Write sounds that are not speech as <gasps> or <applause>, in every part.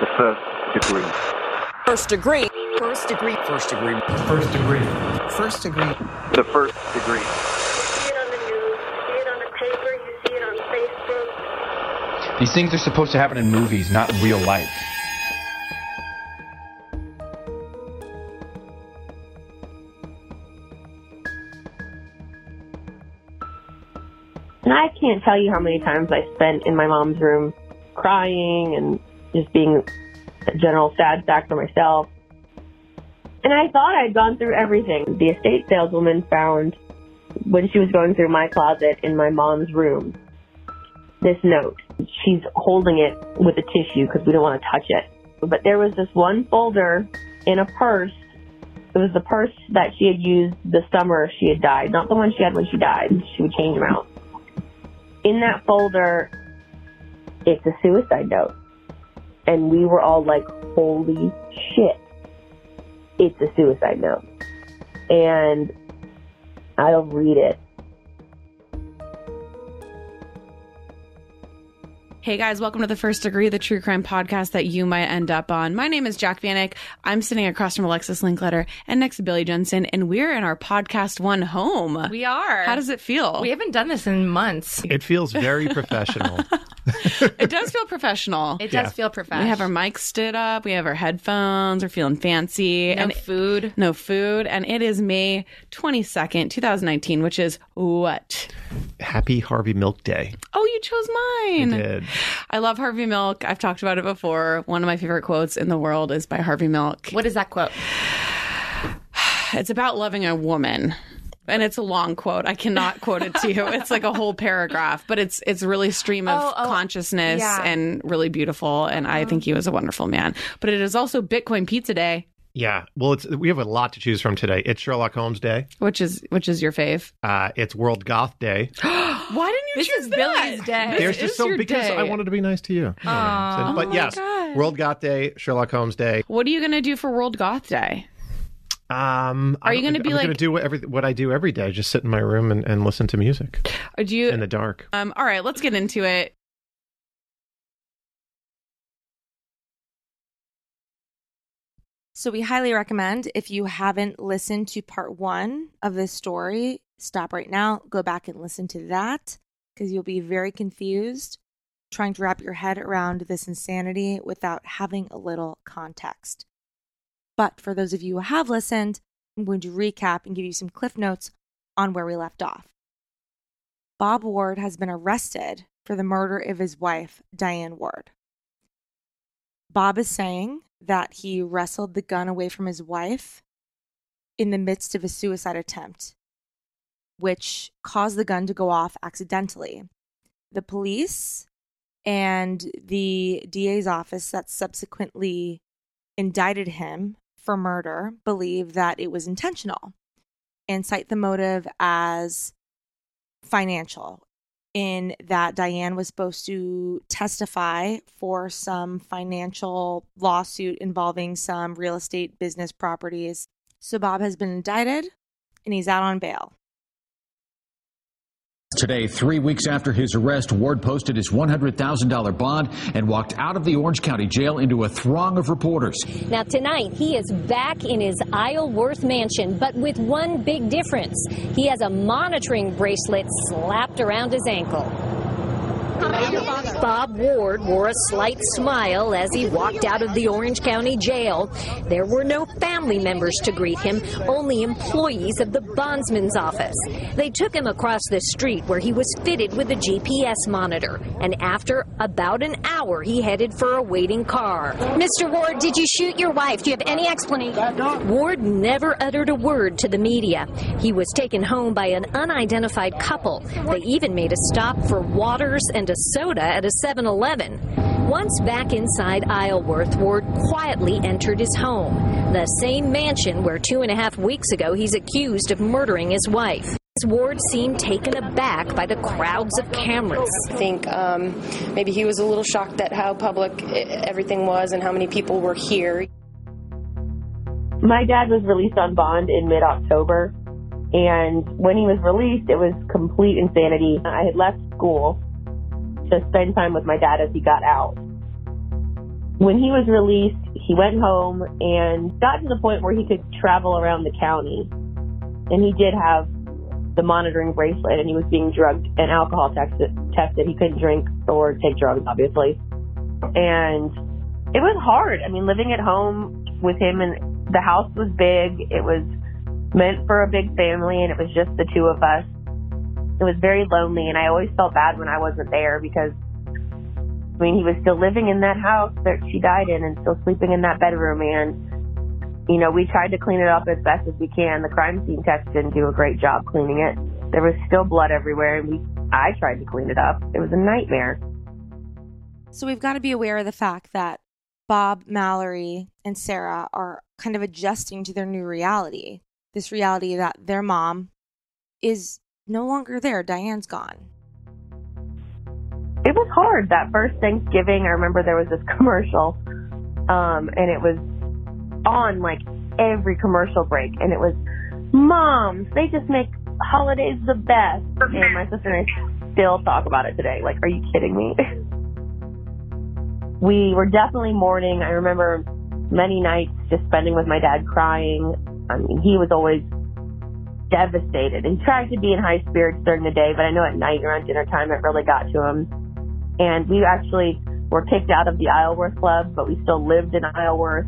The first degree. First degree. First degree. First degree. First degree. First degree. The first degree. You see it on the news, you see it on the paper, you see it on Facebook. These things are supposed to happen in movies, not in real life. And I can't tell you how many times I spent in my mom's room crying and just being a general sad sack for myself. And I thought I'd gone through everything. The estate saleswoman found when she was going through my closet in my mom's room this note. She's holding it with a tissue because we don't want to touch it. But there was this one folder in a purse. It was the purse that she had used the summer she had died, not the one she had when she died. She would change them out. In that folder, it's a suicide note. And we were all like, holy shit. It's a suicide note. And I'll read it. Hey guys, welcome to the First Degree, the true crime podcast that you might end up on. My name is Jac Vanek. I'm sitting across from Alexis Linkletter and next to Billy Jensen, and we're in our PodcastOne home. We are. How does it feel? We haven't done this in months. It feels very <laughs> professional. It does feel professional. It does Yeah. feel professional. we have our mics stood up. We have our headphones. We're feeling fancy. no and food. no food. And it is May 22nd, 2019, which is what? Happy Harvey Milk Day. Oh, you chose mine. I did. I love Harvey Milk. I've talked about it before. One of my favorite quotes in the world is by Harvey Milk. What is that quote? <sighs> It's about loving a woman. And it's a long quote. I cannot quote it to you. It's like a whole paragraph, but it's it's really stream of Oh, oh, consciousness yeah. and really beautiful. And I think he was a wonderful man. But it is also Bitcoin Pizza Day, Yeah. Well, it's we have a lot to choose from today. It's Sherlock Holmes Day. which is which is your fave. Uh, it's World Goth Day. <gasps> Why didn't you This choose is that? Billy's day. This There's is just so your because day. I wanted to be nice to you. Aw. So- but Oh my yes, God. World Goth Day, Sherlock Holmes Day. What are you gonna do for World Goth Day? Um, Are you gonna think- be I'm like- gonna do what, every, what I do every day? Just sit in my room and, and listen to music do you in the dark. um all right, let's get into it. So we highly recommend if you haven't listened to part one of this story, stop right now, go back and listen to that because you'll be very confused trying to wrap your head around this insanity without having a little context. But for those of you who have listened, I'm going to recap and give you some cliff notes on where we left off. Bob Ward has been arrested for the murder of his wife, Diane Ward. Bob is saying that he wrestled the gun away from his wife in the midst of a suicide attempt, which caused the gun to go off accidentally. The police and the DA's office that subsequently indicted him for murder believe that it was intentional and cite the motive as financial in that Diane was supposed to testify for some financial lawsuit involving some real estate business properties. So Bob has been indicted and he's out on bail. Today, three weeks after his arrest, Ward posted his $100,000 bond and walked out of the Orange County jail into a throng of reporters. Now, tonight, he is back in his Isleworth mansion, but with one big difference. He has a monitoring bracelet slapped around his ankle. Bob Ward wore a slight smile as he walked out of the Orange County Jail. There were no family members to greet him, only employees of the bondsman's office. They took him across the street where he was fitted with a GPS monitor, and after about an hour, he headed for a waiting car. Mr. Ward, did you shoot your wife? Do you have any explanation? Ward never uttered a word to the media. He was taken home by an unidentified couple. They even made a stop for waters and a soda at a 7 Eleven. Once back inside Isleworth, Ward quietly entered his home, the same mansion where two and a half weeks ago he's accused of murdering his wife. Ward seemed taken aback by the crowds of cameras. I think um, maybe he was a little shocked at how public everything was and how many people were here. My dad was released on bond in mid October, and when he was released, it was complete insanity. I had left school to spend time with my dad as he got out. When he was released, he went home and got to the point where he could travel around the county. And he did have the monitoring bracelet, and he was being drugged and alcohol tested. tested. He couldn't drink or take drugs, obviously. And it was hard. I mean, living at home with him and the house was big. It was meant for a big family and it was just the two of us. It was very lonely and I always felt bad when I wasn't there because I mean, he was still living in that house that she died in and still sleeping in that bedroom and you know, we tried to clean it up as best as we can. The crime scene techs didn't do a great job cleaning it. There was still blood everywhere and we I tried to clean it up. It was a nightmare. So we've got to be aware of the fact that Bob, Mallory, and Sarah are kind of adjusting to their new reality. This reality that their mom is no longer there. Diane's gone. it was hard that first Thanksgiving. I remember there was this commercial, um, and it was on like every commercial break, and it was, "Moms, they just make holidays the best." And my sister and I still talk about it today. Like, are you kidding me? <laughs> we were definitely mourning. I remember many nights just spending with my dad crying. I mean, he was always devastated and tried to be in high spirits during the day, but I know at night around dinner time it really got to him. And we actually were kicked out of the Isleworth Club, but we still lived in Isleworth.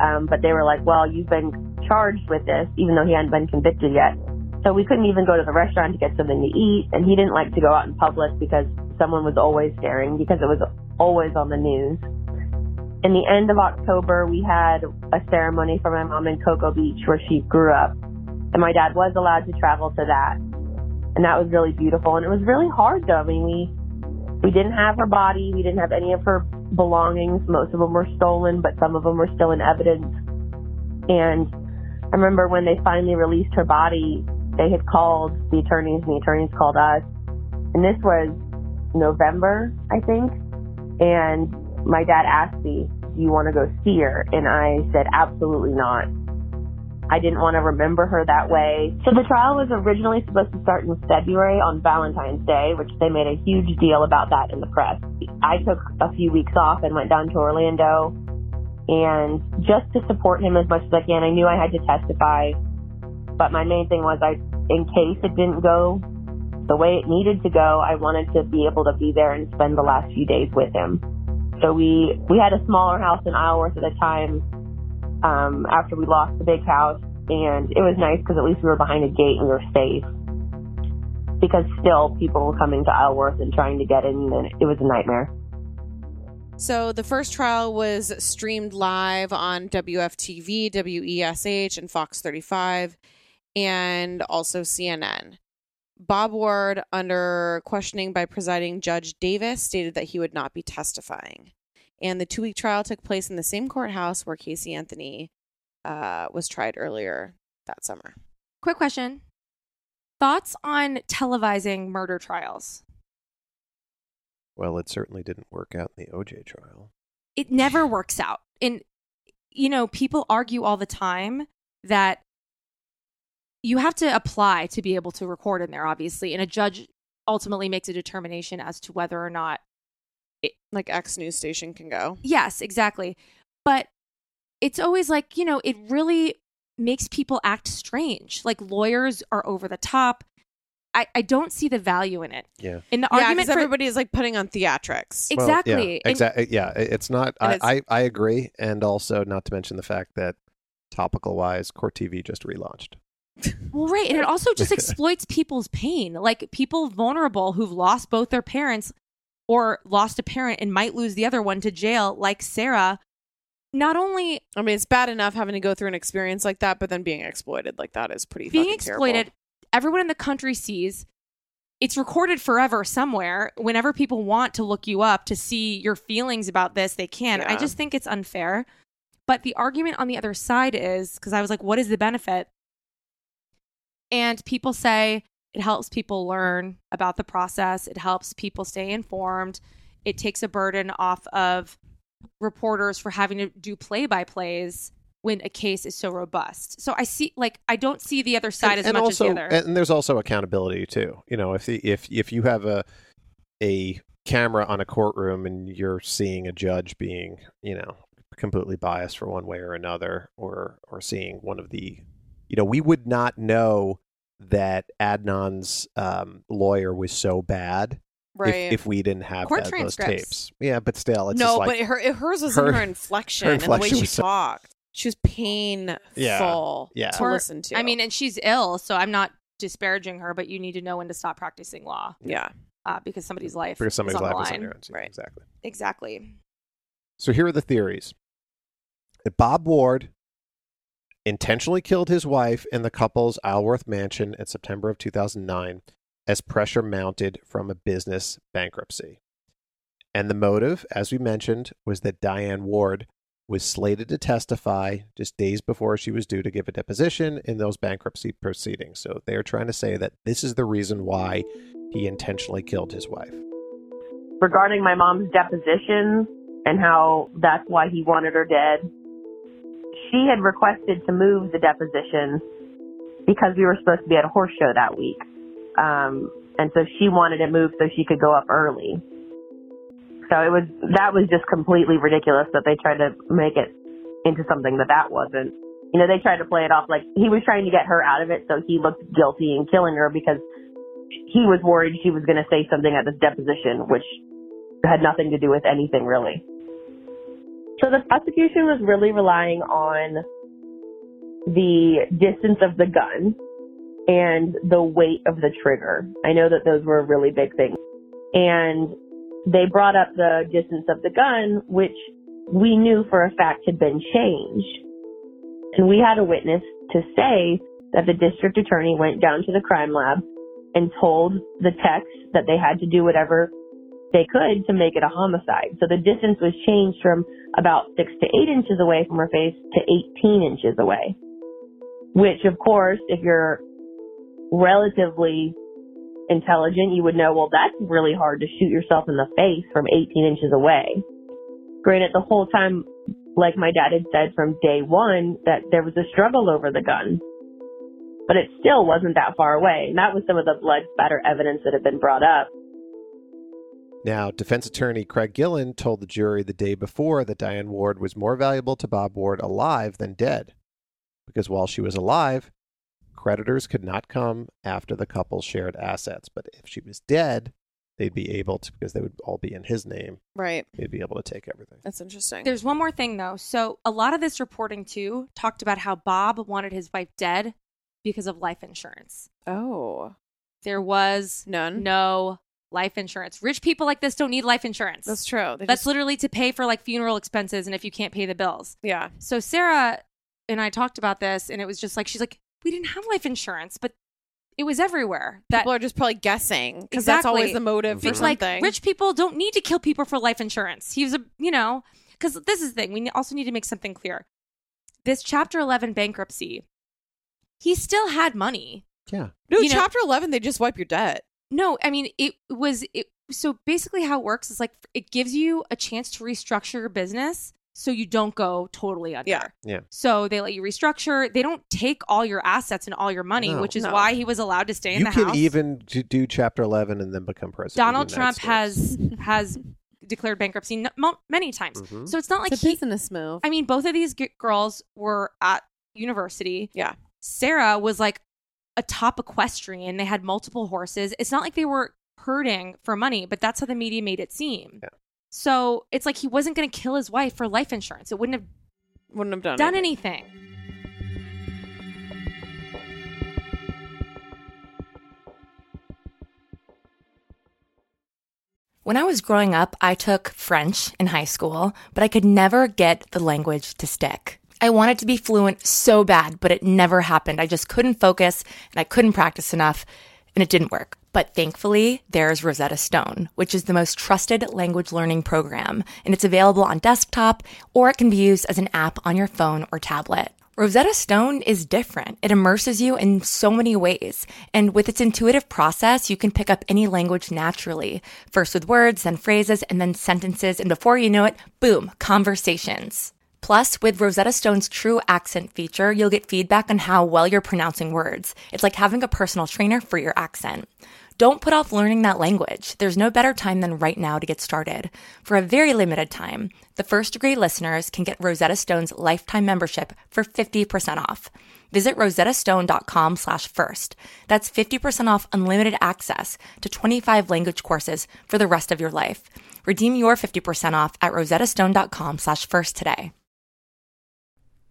Um, but they were like, well, you've been charged with this, even though he hadn't been convicted yet. So we couldn't even go to the restaurant to get something to eat. And he didn't like to go out in public because someone was always staring because it was always on the news. In the end of October, we had a ceremony for my mom in Cocoa Beach where she grew up. And my dad was allowed to travel to that. And that was really beautiful. And it was really hard though. I mean, we, we didn't have her body. We didn't have any of her belongings. Most of them were stolen, but some of them were still in evidence. And I remember when they finally released her body, they had called the attorneys and the attorneys called us. And this was November, I think. And my dad asked me, do you want to go see her? And I said, absolutely not. I didn't want to remember her that way. So the trial was originally supposed to start in February on Valentine's Day, which they made a huge deal about that in the press. I took a few weeks off and went down to Orlando and just to support him as much as I can. I knew I had to testify, but my main thing was I, in case it didn't go the way it needed to go, I wanted to be able to be there and spend the last few days with him. So we, we had a smaller house in Isleworth at the time, um, after we lost the big house. And it was nice because at least we were behind a gate and we were safe. Because still people were coming to Isleworth and trying to get in and it was a nightmare. So the first trial was streamed live on WFTV, WESH, and Fox 35, and also CNN. Bob Ward, under questioning by presiding Judge Davis, stated that he would not be testifying. And the two week trial took place in the same courthouse where Casey Anthony uh, was tried earlier that summer. Quick question Thoughts on televising murder trials? Well, it certainly didn't work out in the OJ trial. It never works out. And, you know, people argue all the time that you have to apply to be able to record in there, obviously. And a judge ultimately makes a determination as to whether or not it, Like X news station can go. Yes, exactly. But it's always like, you know, it really makes people act strange. Like lawyers are over the top. I, I don't see the value in it. Yeah. In the yeah, argument for everybody is like putting on theatrics. Well, exactly. yeah, exactly. Uh, yeah, it's not. I, it's- I I agree, and also not to mention the fact that topical wise, Court TV just relaunched. Well, right. And it also just <laughs> exploits people's pain. Like people vulnerable who've lost both their parents or lost a parent and might lose the other one to jail, like Sarah. Not only I mean, it's bad enough having to go through an experience like that, but then being exploited like that is pretty being exploited, terrible. everyone in the country sees it's recorded forever somewhere. Whenever people want to look you up to see your feelings about this, they can. I just think it's unfair. But the argument on the other side is because I was like, what is the benefit? And people say it helps people learn about the process, it helps people stay informed, it takes a burden off of reporters for having to do play by plays when a case is so robust. So I see, like, I don't see the other side as much also, as the other. and there's also accountability too. You know, if the, if if you have a a camera on a courtroom and you're seeing a judge being, you know, completely biased for one way or another, or or seeing one of the, you know, we would not know that Adnan's um, lawyer was so bad. Right. If, if we didn't have that, those tapes, yeah, but still, it's no, just like but her hers was her- in her <laughs> inflection, her and the way she so- talked. She was painful yeah. to Or- listen to. I mean, and she's ill, so I'm not disparaging her, but you need to know when to stop practicing law. Yeah. Uh, because somebody's life because somebody's is on life the is on line. your hands. Right. Exactly. Exactly. So here are the theories. That Bob Ward intentionally killed his wife in the couple's Isleworth mansion in September of 2009 as pressure mounted from a business bankruptcy. And the motive, as we mentioned, was that Diane Ward was slated to testify just days before she was due to give a deposition in those bankruptcy proceedings. So they are trying to say that this is the reason why he intentionally killed his wife. regarding my mom's deposition and how that's why he wanted her dead. She had requested to move the deposition because we were supposed to be at a horse show that week. Um, and so she wanted it moved so she could go up early. So it was, that was just completely ridiculous that they tried to make it into something that that wasn't. You know, they tried to play it off like he was trying to get her out of it so he looked guilty in killing her because he was worried she was going to say something at this deposition, which had nothing to do with anything really. So the prosecution was really relying on the distance of the gun and the weight of the trigger. I know that those were really big things. And they brought up the distance of the gun, which we knew for a fact had been changed. And we had a witness to say that the district attorney went down to the crime lab and told the techs that they had to do whatever they could to make it a homicide. So the distance was changed from about six to eight inches away from her face to 18 inches away. Which, of course, if you're relatively intelligent, you would know, well, that's really hard to shoot yourself in the face from 18 inches away. Granted, the whole time, like my dad had said from day one, that there was a struggle over the gun. But it still wasn't that far away. And that was some of the blood spatter evidence that had been brought up. Now, defense attorney Craig Gillen told the jury the day before that Diane Ward was more valuable to Bob Ward alive than dead, because while she was alive, creditors could not come after the couple's shared assets. But if she was dead, they'd be able to, because they would all be in his name, right. they'd be able to take everything. That's interesting. There's one more thing though. So a lot of this reporting too talked about how Bob wanted his wife dead because of life insurance. oh, There was none. no life insurance. Rich people like this don't need life insurance. That's true. They That's just- literally to pay for like funeral expenses and if you can't pay the bills. yeah. So Sarah and I talked about this and it was just like she's like we didn't have life insurance, but it was everywhere. That People are just probably guessing because that's always the motive for it's like something. rich people don't need to kill people for life insurance. He was a, you know, because this is the thing. We also need to make something clear. This Chapter 11 bankruptcy, he still had money. Yeah. no, you know- chapter eleven, they just wipe your debt. No, I mean, it was, it, so basically how it works is like it gives you a chance to restructure your business so you don't go totally under. Yeah. Yeah. So they let you restructure. They don't take all your assets and all your money, No. which is No. why he was allowed to stay in You the house. You can even do Chapter 11 and then become president. Donald of the United Trump has has declared bankruptcy n- many times. Mhm. So it's not like It's in a he, business move. I mean, both of these g- girls were at university. Yeah. Sarah was like a top equestrian. They had multiple horses. It's not like they were hurting for money, but that's how the media made it seem. Yeah. So it's like he wasn't going to kill his wife for life insurance. It wouldn't have Wouldn't have done, done anything. When I was growing up, I took French in high school, but I could never get the language to stick. I wanted to be fluent so bad, but it never happened. I just couldn't focus and I couldn't practice enough, and it didn't work. But thankfully, there's Rosetta Stone, which is the most trusted language learning program, and it's available on desktop or it can be used as an app on your phone or tablet. Rosetta Stone is different. It immerses you in so many ways. And with its intuitive process, you can pick up any language naturally. First with words, then phrases, and then sentences. And before you know it, boom, conversations. Plus, with Rosetta Stone's true accent feature, you'll get feedback on how well you're pronouncing words. It's like having a personal trainer for your accent. Don't put off learning that language. There's no better time than right now to get started. For a very limited time, the first degree listeners can get Rosetta Stone's lifetime membership for 50% off. Visit rosettastone.com slash first. That's 50% off unlimited access to 25 language courses for the rest of your life. Redeem your 50% off at rosettastone.com slash first today.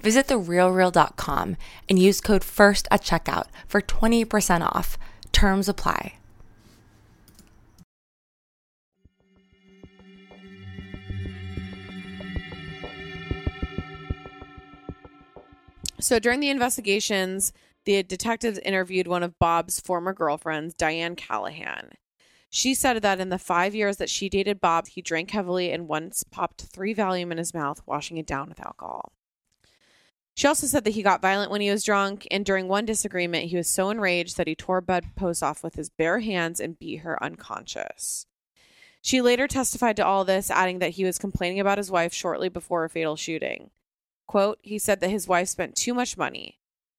Visit therealreal.com and use code FIRST at checkout for 20% off. Terms apply. So during the investigations, the detectives interviewed one of Bob's former girlfriends, Diane Callahan. She said that in the five years that she dated Bob, he drank heavily and once popped three Valium in his mouth, washing it down with alcohol. She also said that he got violent when he was drunk, and during one disagreement, he was so enraged that he tore bedposts off with his bare hands and beat her unconscious. She later testified to all this, adding that he was complaining about his wife shortly before a fatal shooting. Quote, he said that his wife spent too much money.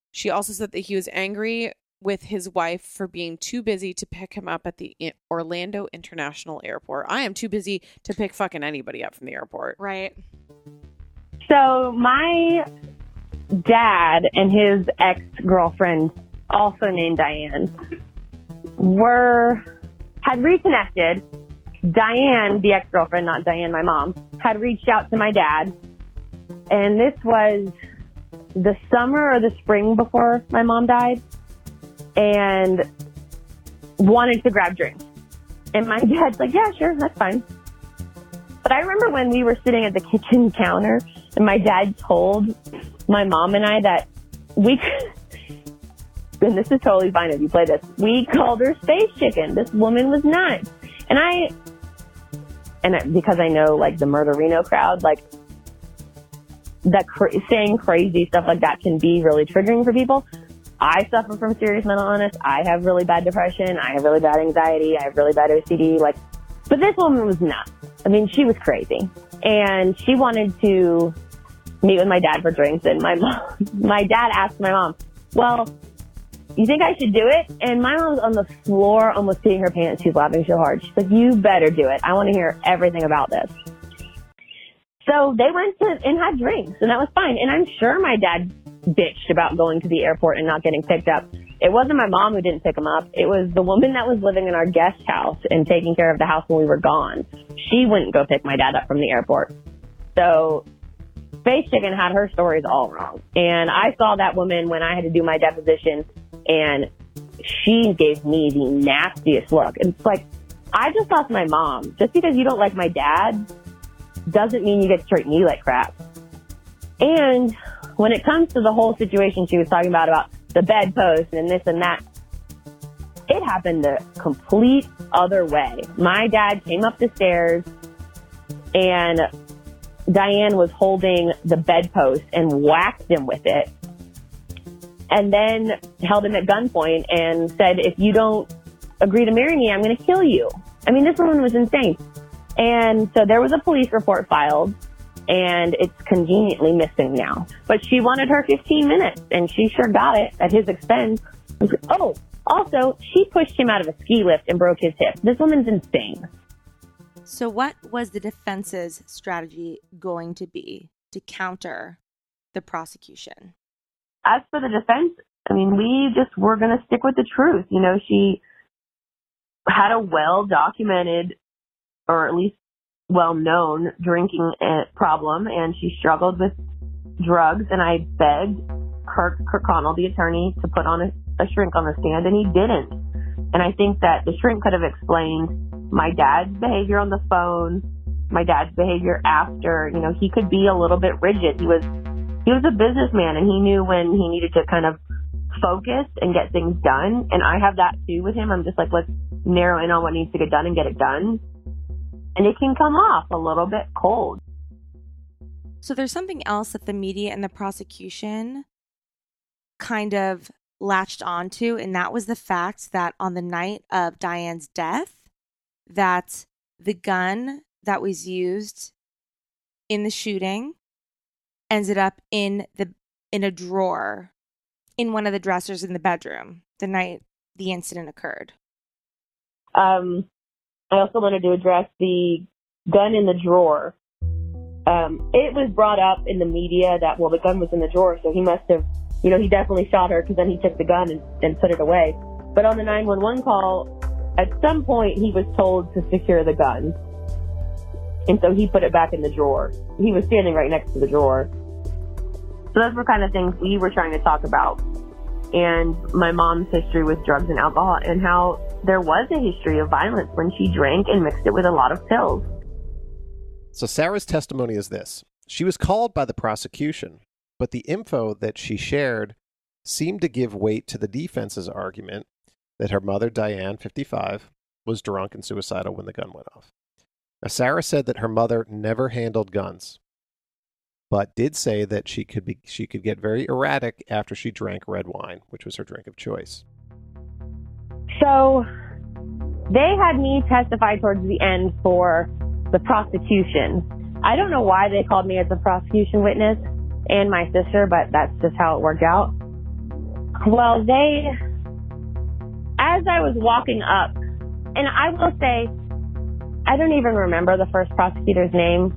She also said that he was angry with his wife for being too busy to pick him up at the Orlando International Airport. I am too busy to pick fucking anybody up from the airport. Right. So my dad and his ex girlfriend, also named Diane, were had reconnected. Diane, the ex girlfriend, not Diane, my mom, had reached out to my dad, and this was the summer or the spring before my mom died, and wanted to grab drinks. And my <laughs> dad's like, "Yeah, sure, that's fine." But I remember when we were sitting at the kitchen counter, and my dad told my mom and I that we, <laughs> and this is totally fine if you play this, we called her Space Chicken. This woman was nuts. And I, and because I know like the Murderino crowd, like that cra- saying crazy stuff like that can be really triggering for people. I suffer from serious mental illness. I have really bad depression. I have really bad anxiety. I have really bad OCD. Like, but this woman was nuts. I mean, she was crazy, and she wanted to meet with my dad for drinks. And my <laughs> mom, my dad asked my mom, "Well, you think I should do it?" And my mom's on the floor, almost peeing her pants. She's laughing so hard. She's like, "You better do it. I want to hear everything about this." So they went to and had drinks, and that was fine. And I'm sure my dad bitched about going to the airport and not getting picked up. It wasn't my mom who didn't pick him up. It was the woman that was living in our guest house and taking care of the house when we were gone. She wouldn't go pick my dad up from the airport. So Space Chicken had her stories all wrong. And I saw that woman when I had to do my deposition and she gave me the nastiest look. And it's like, I just lost my mom. Just because you don't like my dad doesn't mean you get to treat me like crap. And when it comes to the whole situation she was talking about, about the bedpost and this and that, it happened the complete other way. My dad came up the stairs and Diane was holding the bedpost and whacked him with it and then held him at gunpoint and said, if you don't agree to marry me, I'm going to kill you. I mean, this woman was insane. And so there was a police report filed and it's conveniently missing now. But she wanted her 15 minutes and she sure got it at his expense. Oh, also, she pushed him out of a ski lift and broke his hip. This woman's insane. So, what was the defense's strategy going to be to counter the prosecution? As for the defense, I mean, we just were going to stick with the truth. You know, she had a well documented, or at least well known, drinking uh, problem, and she struggled with drugs. And I begged Kirk Kirkconnell, the attorney, to put on a, a shrink on the stand, and he didn't. And I think that the shrink could have explained my dad's behavior on the phone, my dad's behavior after. You know, he could be a little bit rigid. He was he was a businessman, and he knew when he needed to kind of focus and get things done. And I have that too with him. I'm just like, let's narrow in on what needs to get done and get it done. And it can come off a little bit cold. So, there's something else that the media and the prosecution kind of latched onto, and that was the fact that on the night of Diane's death, that the gun that was used in the shooting ended up in the in a drawer in one of the dressers in the bedroom the night the incident occurred. Um, I also wanted to address the gun in the drawer. Um, it was brought up in the media that, well, the gun was in the drawer, so he must have, you know, he definitely shot her because then he took the gun and, and put it away. But on the 911 call, at some point he was told to secure the gun. And so he put it back in the drawer. He was standing right next to the drawer. So those were kind of things we were trying to talk about. And my mom's history with drugs and alcohol and how there was a history of violence when she drank and mixed it with a lot of pills. So Sarah's testimony is this. She was called by the prosecution, but the info that she shared seemed to give weight to the defense's argument that her mother, Diane, 55, was drunk and suicidal when the gun went off. Now, Sarah said that her mother never handled guns, but did say that she could be she could get very erratic after she drank red wine, which was her drink of choice. So they had me testify towards the end for the prosecution. I don't know why they called me as a prosecution witness and my sister, but that's just how it worked out. Well, they, as I was walking up, and I will say, I don't even remember the first prosecutor's name,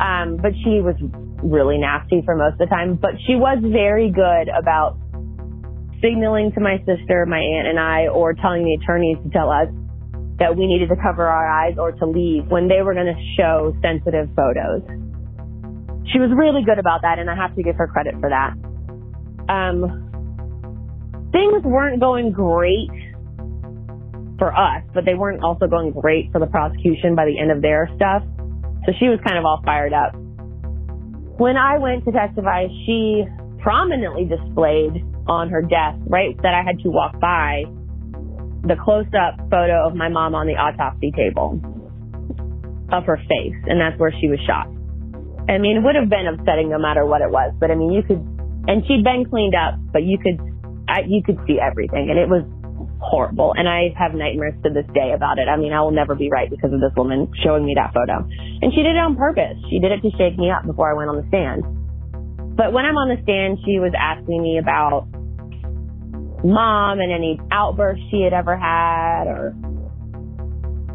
um, but she was really nasty for most of the time. But she was very good about signaling to my sister, my aunt, and I, or telling the attorneys to tell us that we needed to cover our eyes or to leave when they were going to show sensitive photos. She was really good about that, and I have to give her credit for that. Um, things weren't going great for us, but they weren't also going great for the prosecution by the end of their stuff. So she was kind of all fired up. When I went to testify, she prominently displayed on her desk, right, that I had to walk by the close up photo of my mom on the autopsy table. of her face, and that's where she was shot. I mean, it would have been upsetting no matter what it was, but I mean, you could, and she'd been cleaned up, but you could, I, you could see everything, and it was horrible. And I have nightmares to this day about it. I mean, I will never be right because of this woman showing me that photo. And she did it on purpose. She did it to shake me up before I went on the stand. But when I'm on the stand, she was asking me about mom and any outbursts she had ever had or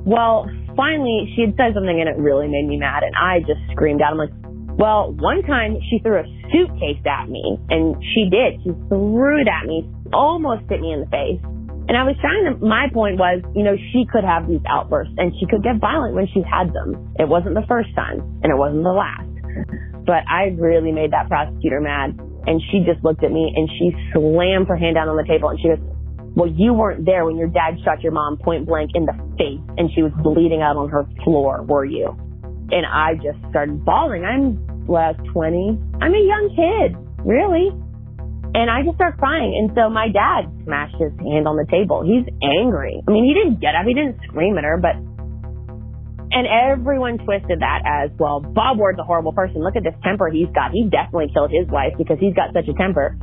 well, finally she had said something and it really made me mad and I just screamed out. I'm like, well, one time she threw a suitcase at me and she did. She threw it at me, almost hit me in the face. And I was trying to, my point was, you know, she could have these outbursts and she could get violent when she had them. It wasn't the first time and it wasn't the last. But I really made that prosecutor mad. And she just looked at me and she slammed her hand down on the table and she goes, well, you weren't there when your dad shot your mom point blank in the face and she was bleeding out on her floor, were you? And I just started bawling. I'm, well, 20. I'm a young kid, really. And I just start crying. And so my dad smashed his hand on the table. He's angry. I mean, he didn't get up. He didn't scream at her, but, and everyone twisted that as, well, Bob Ward's a horrible person. Look at this temper he's got. He definitely killed his wife because he's got such a temper.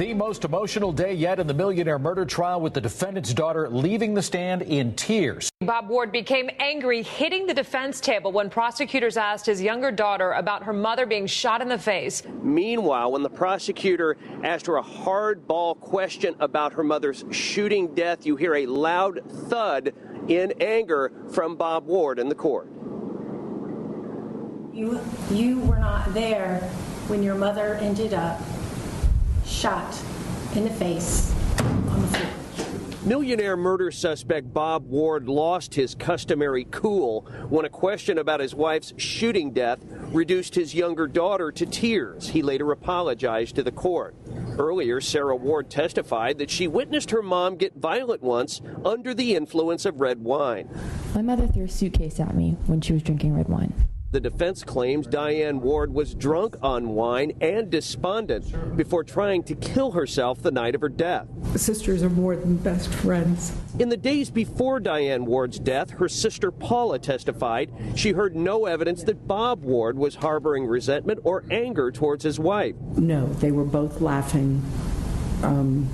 The most emotional day yet in the millionaire murder trial with the defendant's daughter leaving the stand in tears. Bob Ward became angry, hitting the defense table when prosecutors asked his younger daughter about her mother being shot in the face. Meanwhile, when the prosecutor asked her a hardball question about her mother's shooting death, you hear a loud thud in anger from Bob Ward in the court. You, you were not there when your mother ended up shot in the face on the floor. Millionaire murder suspect Bob Ward lost his customary cool when a question about his wife's shooting death reduced his younger daughter to tears. He later apologized to the court. Earlier, Sarah Ward testified that she witnessed her mom get violent once under the influence of red wine. My mother threw a suitcase at me when she was drinking red wine. The defense claims Diane Ward was drunk on wine and despondent before trying to kill herself the night of her death. Sisters are more than best friends. In the days before Diane Ward's death, her sister Paula testified she heard no evidence that Bob Ward was harboring resentment or anger towards his wife. No, they were both laughing. Um,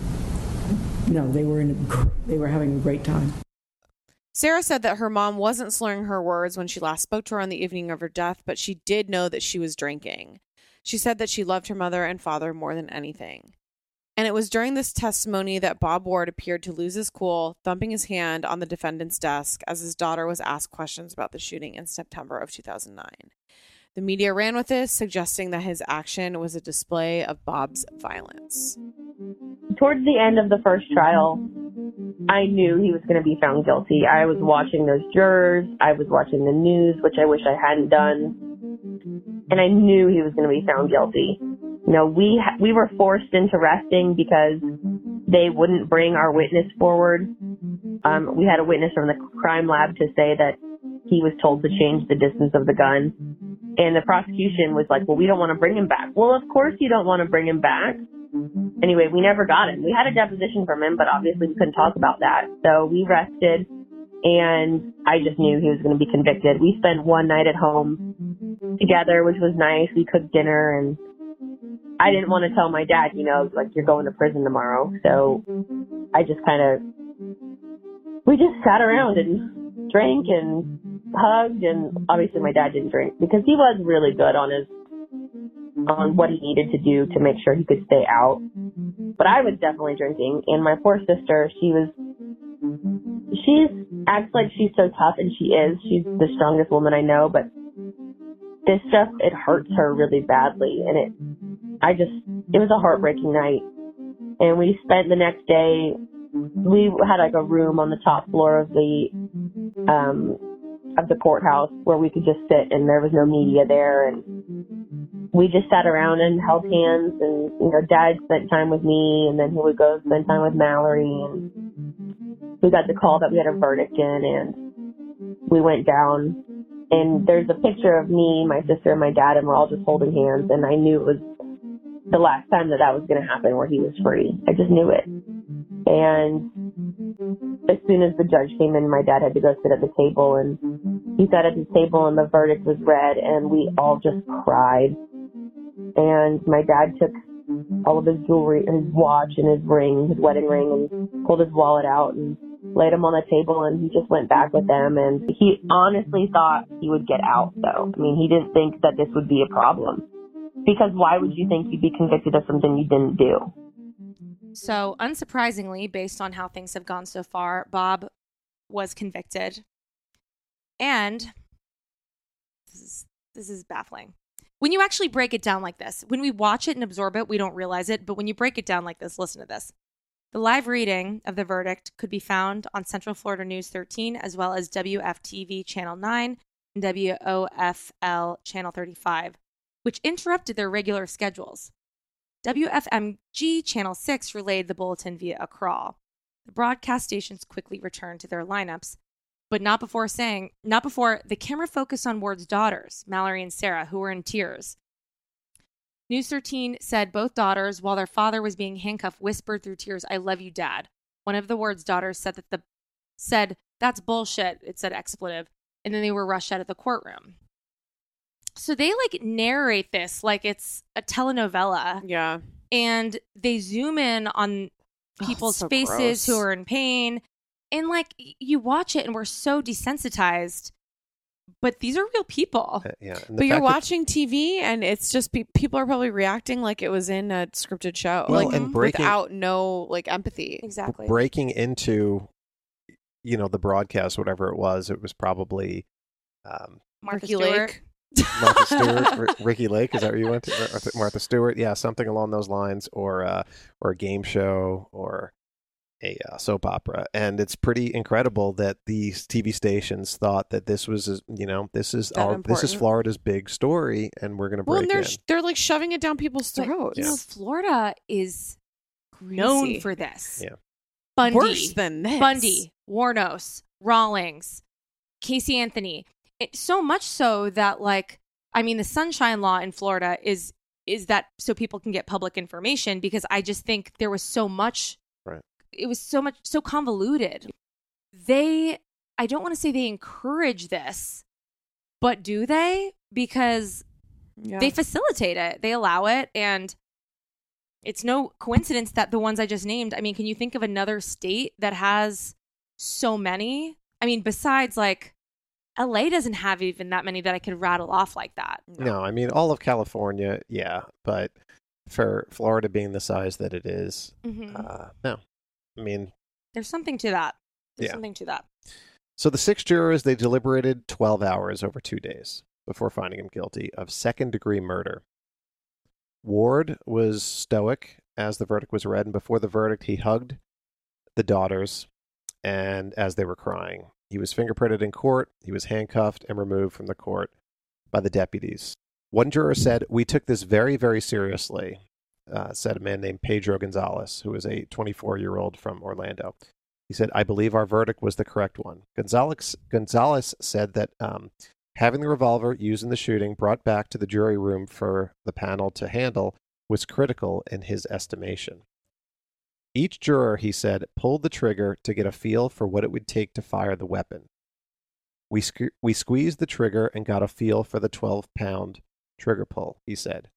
no, they were in. A, they were having a great time. Sarah said that her mom wasn't slurring her words when she last spoke to her on the evening of her death, but she did know that she was drinking. She said that she loved her mother and father more than anything. And it was during this testimony that Bob Ward appeared to lose his cool, thumping his hand on the defendant's desk as his daughter was asked questions about the shooting in September of 2009. The media ran with this, suggesting that his action was a display of Bob's violence. Towards the end of the first trial, I knew he was going to be found guilty. I was watching those jurors. I was watching the news, which I wish I hadn't done. And I knew he was going to be found guilty. You know, we ha- we were forced into resting because they wouldn't bring our witness forward. Um, we had a witness from the crime lab to say that he was told to change the distance of the gun. And the prosecution was like, well, we don't want to bring him back. Well, of course you don't want to bring him back. Anyway, we never got him. We had a deposition from him, but obviously we couldn't talk about that. So we rested and I just knew he was going to be convicted. We spent one night at home together, which was nice. We cooked dinner and I didn't want to tell my dad, you know, like you're going to prison tomorrow. So I just kind of, we just sat around and drank and hugged and obviously my dad didn't drink because he was really good on his on what he needed to do to make sure he could stay out. But I was definitely drinking and my poor sister, she was she's acts like she's so tough and she is. She's the strongest woman I know, but this stuff it hurts her really badly and it I just it was a heartbreaking night. And we spent the next day we had like a room on the top floor of the um of the courthouse where we could just sit and there was no media there. And we just sat around and held hands and you know dad spent time with me and then he would go spend time with mallory. And we got the call that we had a verdict in and we went down. And there's a picture of me my sister and my dad and we're all just holding hands. And i knew it was the last time that that was going to happen where he was free. I just knew it. And as soon as the judge came in my dad had to go sit at the table and he sat at his table and the verdict was read and we all just cried. And my dad took all of his jewelry, his watch and his ring, his wedding ring, and pulled his wallet out and laid them on the table and he just went back with them and he honestly thought he would get out though. I mean, he didn't think that this would be a problem. Because why would you think you'd be convicted of something you didn't do? So, unsurprisingly, based on how things have gone so far, Bob was convicted. And this is, this is baffling. When you actually break it down like this, when we watch it and absorb it, we don't realize it. But when you break it down like this, listen to this. The live reading of the verdict could be found on Central Florida News 13, as well as WFTV Channel 9 and WOFL Channel 35, which interrupted their regular schedules. WFMG Channel 6 relayed the bulletin via a crawl. The broadcast stations quickly returned to their lineups, but not before saying, not before the camera focused on Ward's daughters, Mallory and Sarah, who were in tears. News 13 said both daughters, while their father was being handcuffed, whispered through tears, I love you, Dad. One of the Ward's daughters said that the said, That's bullshit. It said expletive. And then they were rushed out of the courtroom. So they like narrate this like it's a telenovela. Yeah. And they zoom in on people's so faces gross. who are in pain. And like you watch it and we're so desensitized. But these are real people. yeah. But you're fact that- watching TV and it's just pe- people are probably reacting like it was in a scripted show, Well, like and breaking- without no like empathy. Exactly. breaking into you know the broadcast whatever it was it was probably um Martha Ricky Stewart. Lake. Martha stewart R- <laughs> ricky lake is that where you went to Martha- martha stewart yeah something along those lines or uh or a game show or a uh, soap opera and it's pretty incredible that these tv stations thought that this was you know this is That our this is florida's big story and we're gonna Well, break and they're in sh- they're like shoving it down people's But, throats. you know, Florida is known for this. Yeah. Bundy, Worse than this. Bundy, Wuornos, Rawlings, Casey Anthony. It, so much so that, like, I mean, the Sunshine Law in Florida is is that so people can get public information because I just think there was so much. Right. It was so much so convoluted. They, I don't want to say they encourage this, but do they? Because Yeah. they facilitate it, they allow it, and it's no coincidence that the ones I just named. I mean, can you think of another state that has so many? I mean, besides like LA doesn't have even that many that I could rattle off like that. No, I mean all of California, yeah, but for Florida being the size that it is, Mhm. uh, no. I mean, There's something to that. There's Yeah. something to that. so the six jurors they deliberated twelve hours over two days before finding him guilty of second degree murder. Ward was stoic as the verdict was read, and before the verdict, he hugged the daughters, and as they were crying, he was fingerprinted in court. He was handcuffed and removed from the court by the deputies. One juror said, "We took this very, very seriously," uh, said a man named Pedro Gonzalez, who was a 24-year-old from Orlando. He said, "I believe our verdict was the correct one." Gonzalez Gonzalez said that um, having the revolver used in the shooting brought back to the jury room for the panel to handle was critical in his estimation. Each juror, he said, pulled the trigger to get a feel for what it would take to fire the weapon. We, sque- we squeezed the trigger and got a feel for the 12 pound trigger pull, he said.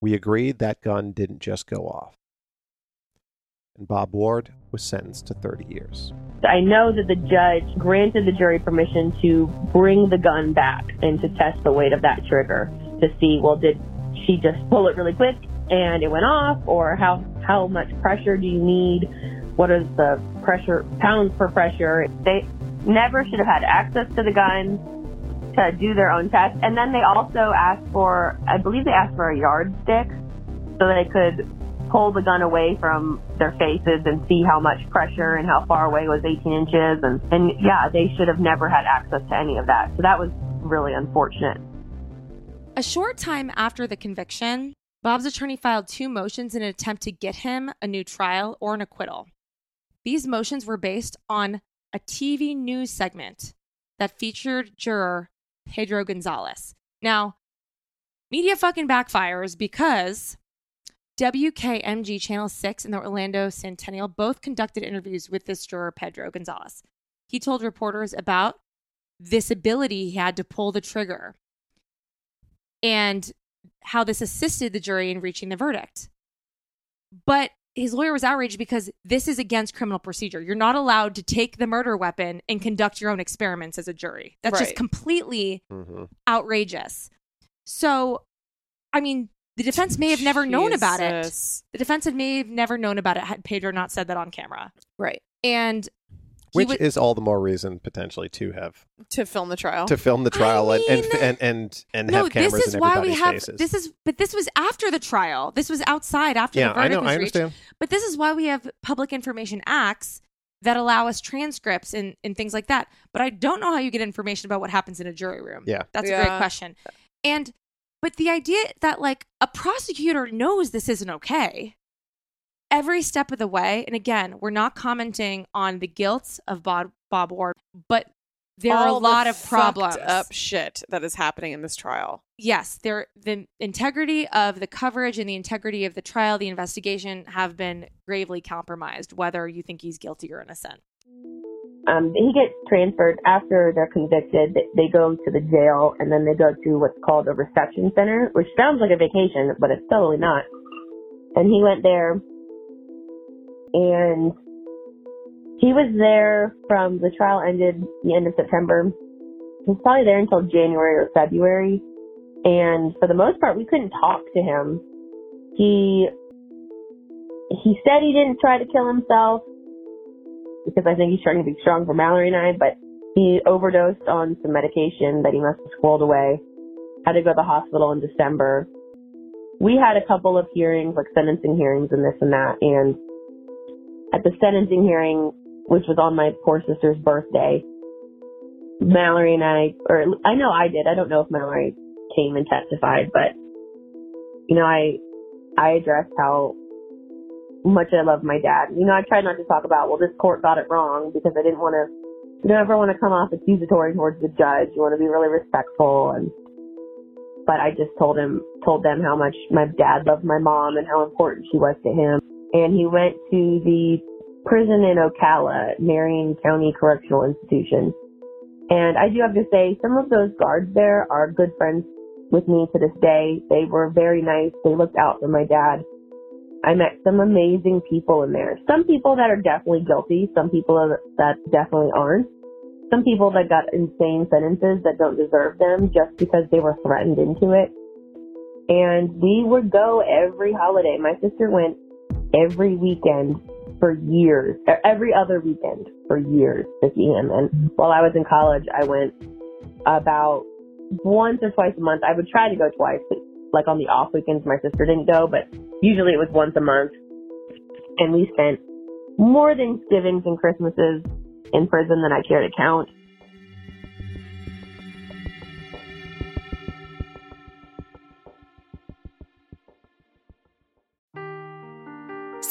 We agreed that gun didn't just go off. And Bob Ward was sentenced to 30 years. I know that the judge granted the jury permission to bring the gun back and to test the weight of that trigger to see, well, did she just pull it really quick and it went off, or how how much pressure do you need? What is the pressure pounds per pressure? They never should have had access to the gun to do their own test, and then they also asked for, I believe they asked for a yardstick so they could pull the gun away from their faces and see how much pressure and how far away was 18 inches. And, and yeah, they should have never had access to any of that. So that was really unfortunate. A short time after the conviction, Bob's attorney filed two motions in an attempt to get him a new trial or an acquittal. These motions were based on a TV news segment that featured juror Pedro Gonzalez. Now, media fucking backfires because WKMG Channel 6 and the Orlando Sentinel both conducted interviews with this juror, Pedro Gonzalez. He told reporters about this ability he had to pull the trigger and how this assisted the jury in reaching the verdict. But his lawyer was outraged because this is against criminal procedure. You're not allowed to take the murder weapon and conduct your own experiments as a jury. That's just Right. completely mm-hmm. outrageous. So, I mean, the defense may have never known about it. The defense had may have never known about it had Pedro not said that on camera. Right. And he Which would- is all the more reason potentially to have To film the trial. to film the trial and, and and and and no, have cameras this is in why we everybody's have faces. this is but this was after the trial. This was outside after Yeah, the I verdict know, was I reached. understand. But this is why we have public information acts that allow us transcripts and, and things like that. But I don't know how you get information about what happens in a jury room. Yeah. That's a great question. And but the idea that like a prosecutor knows this isn't okay every step of the way, and again, we're not commenting on the guilt of Bob Bob Ward, but there are a All the lot of fucked problems. up shit that is happening in this trial. yes, there the integrity of the coverage and the integrity of the trial, the investigation have been gravely compromised, whether you think he's guilty or innocent. Um, he gets transferred after they're convicted. They- They go to the jail and then they go to what's called a reception center, which sounds like a vacation, but it's totally not. And he went there and he was there from the trial ended the end of September. He was probably there until January or February. And for the most part, we couldn't talk to him. He, he said he didn't try to kill himself because I think he's trying to be strong for Mallory and I, but he overdosed on some medication that he must have squirreled away. Had to go to the hospital in December. We had a couple of hearings, like sentencing hearings and this and that, and at the sentencing hearing, which was on my poor sister's birthday, Mallory and I, or I know I did, I don't know if Mallory came and testified, but, you know, I, I addressed how much I love my dad. You know, I tried not to talk about, well, this court got it wrong because I didn't want to, you don't ever want to come off accusatory towards the judge. You want to be really respectful and, but I just told him, told them how much my dad loved my mom and how important she was to him. And he went to the prison in Ocala, Marion County Correctional Institution. And I do have to say, some of those guards there are good friends with me to this day. They were very nice. They looked out for my dad. I met some amazing people in there. Some people that are definitely guilty. Some people that definitely aren't. Some people that got insane sentences that don't deserve them just because they were threatened into it. And we would go every holiday. My sister went every weekend for years, every other weekend for years to see him. And while I was in college, I went about once or twice a month. I would try to go twice, like on the off weekends, my sister didn't go, but usually it was once a month. And we spent more Thanksgivings and Christmases in prison than I care to count.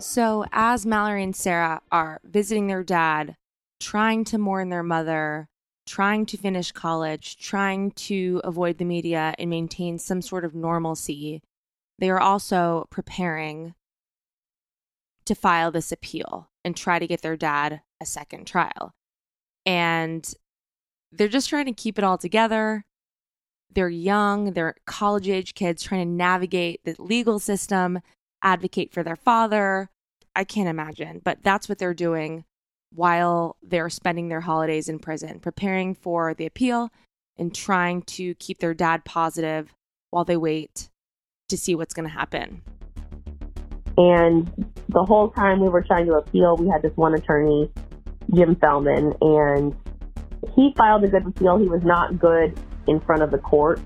So, as Mallory and Sarah are visiting their dad, trying to mourn their mother, trying to finish college, trying to avoid the media and maintain some sort of normalcy, they are also preparing to file this appeal and try to get their dad a second trial. And they're just trying to keep it all together. They're young, they're college age kids trying to navigate the legal system advocate for their father. I can't imagine, but that's what they're doing while they're spending their holidays in prison, preparing for the appeal and trying to keep their dad positive while they wait to see what's going to happen. And the whole time we were trying to appeal, we had this one attorney, Jim Fellman, and he filed a good appeal. He was not good in front of the court.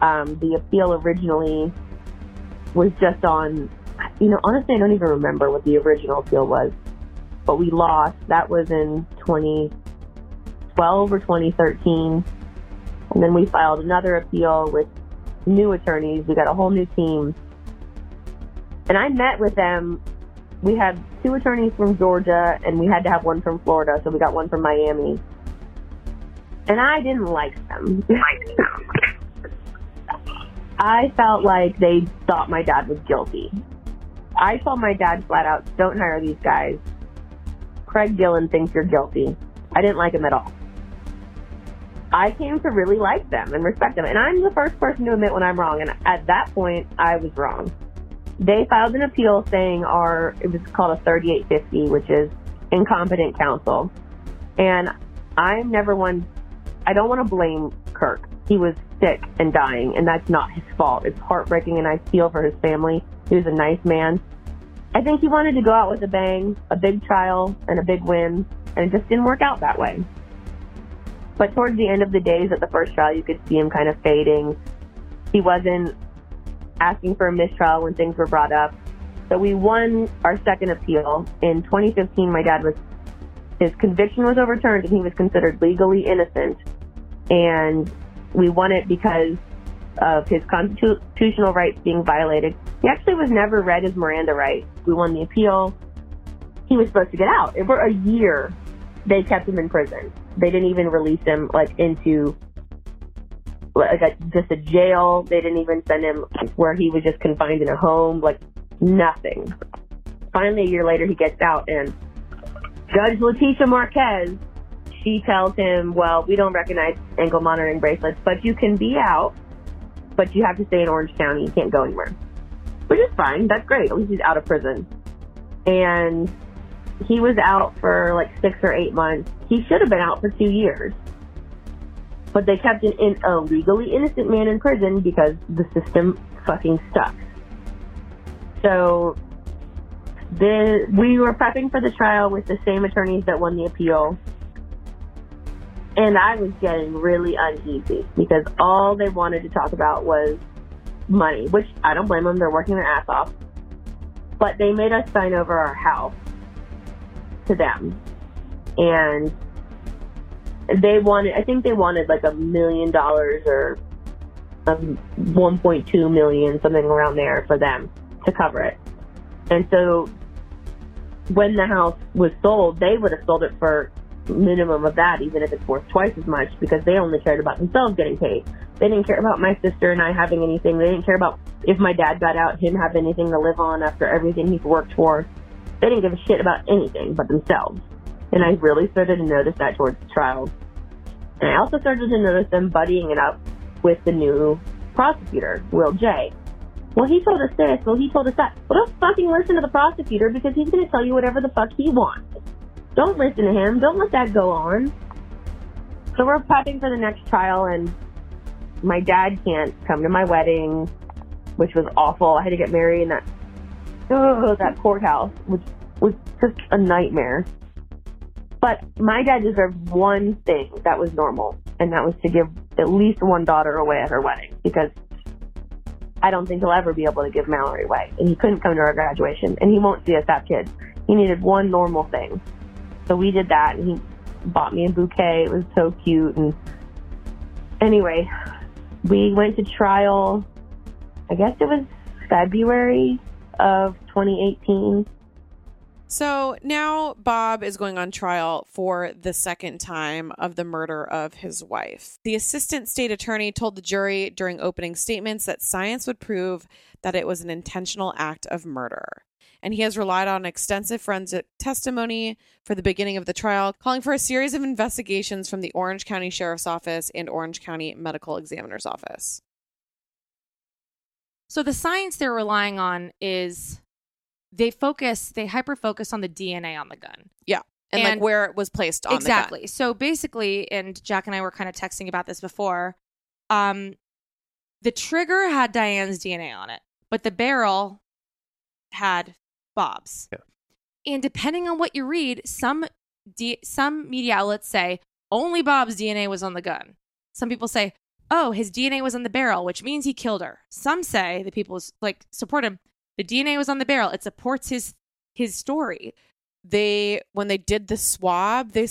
Um, the appeal originally was just on, you know, honestly, I don't even remember what the original appeal was, but we lost. That was in 2012 or 2013. And then we filed another appeal with new attorneys. We got a whole new team. And I met with them. We had two attorneys from Georgia and we had to have one from Florida, so we got one from Miami. And I didn't like them. I felt like they thought my dad was guilty. I told my dad flat out, don't hire these guys. Craig Dillon thinks you're guilty. I didn't like him at all. I came to really like them and respect them. And I'm the first person to admit when I'm wrong. And at that point, I was wrong. They filed an appeal saying our, it was called a 3850, which is incompetent counsel. And I'm never one, I don't want to blame Kirk. He was sick and dying, and that's not his fault. It's heartbreaking, and I feel for his family. He was a nice man. I think he wanted to go out with a bang, a big trial, and a big win, and it just didn't work out that way. But towards the end of the days at the first trial, you could see him kind of fading. He wasn't asking for a mistrial when things were brought up. So we won our second appeal. In 2015, my dad was, his conviction was overturned and he was considered legally innocent. And we won it because of his constitutional rights being violated. He actually was never read his Miranda rights. We won the appeal. He was supposed to get out. And for a year, they kept him in prison. They didn't even release him like into like a, just a jail. They didn't even send him where he was just confined in a home. Like nothing. Finally, a year later, he gets out, and Judge Leticia Marques she tells him, well, we don't recognize ankle monitoring bracelets, but you can be out, but you have to stay in Orange County. You can't go anywhere. Which is fine. That's great. At least he's out of prison. And he was out for like six or eight months. He should have been out for two years. But they kept an, an, a legally innocent man in prison because the system fucking sucks. So the, we were prepping for the trial with the same attorneys that won the appeal. And I was getting really uneasy because all they wanted to talk about was money, which I don't blame them. They're working their ass off. But they made us sign over our house to them. And they wanted, I think they wanted like a million dollars or um, 1.2 million, something around there for them to cover it. And so when the house was sold, they would have sold it for minimum of that, even if it's worth twice as much, because they only cared about themselves getting paid. They didn't care about my sister and I having anything. They didn't care about if my dad got out, him having anything to live on after everything he's worked for. They didn't give a shit about anything but themselves. And I really started to notice that towards the trial. And I also started to notice them buddying it up with the new prosecutor, Will J. Well, he told us this. Well, he told us that. Well, don't fucking listen to the prosecutor because he's going to tell you whatever the fuck he wants. Don't listen to him. Don't let that go on. So we're prepping for the next trial, and my dad can't come to my wedding, which was awful. I had to get married in that oh, that courthouse, which was just a nightmare. But my dad deserved one thing that was normal, and that was to give at least one daughter away at her wedding because I don't think he'll ever be able to give Mallory away. And he couldn't come to our graduation, and he won't see us have kids. He needed one normal thing. So we did that, and he bought me a bouquet. It was so cute. And anyway, we went to trial. I guess it was February of 2018. So now Bob is going on trial for the second time of the murder of his wife. The assistant state attorney told the jury during opening statements that science would prove that it was an intentional act of murder and he has relied on extensive forensic testimony for the beginning of the trial, calling for a series of investigations from the Orange County Sheriff's Office and Orange County Medical Examiner's Office. So the science they're relying on is they focus, they hyper focus on the DNA on the gun. Yeah. And, like where it was placed on exactly. the gun. So basically, and Jac and I were kind of texting about this before. Um, the trigger had Diane's DNA on it, but the barrel had Bob's. Yeah. And depending on what you read, some D- some media outlets say only Bob's DNA was on the gun. Some people say, "Oh, his DNA was on the barrel, which means he killed her." Some say the people like support him. The DNA was on the barrel. It supports his his story. They when they did the swab, they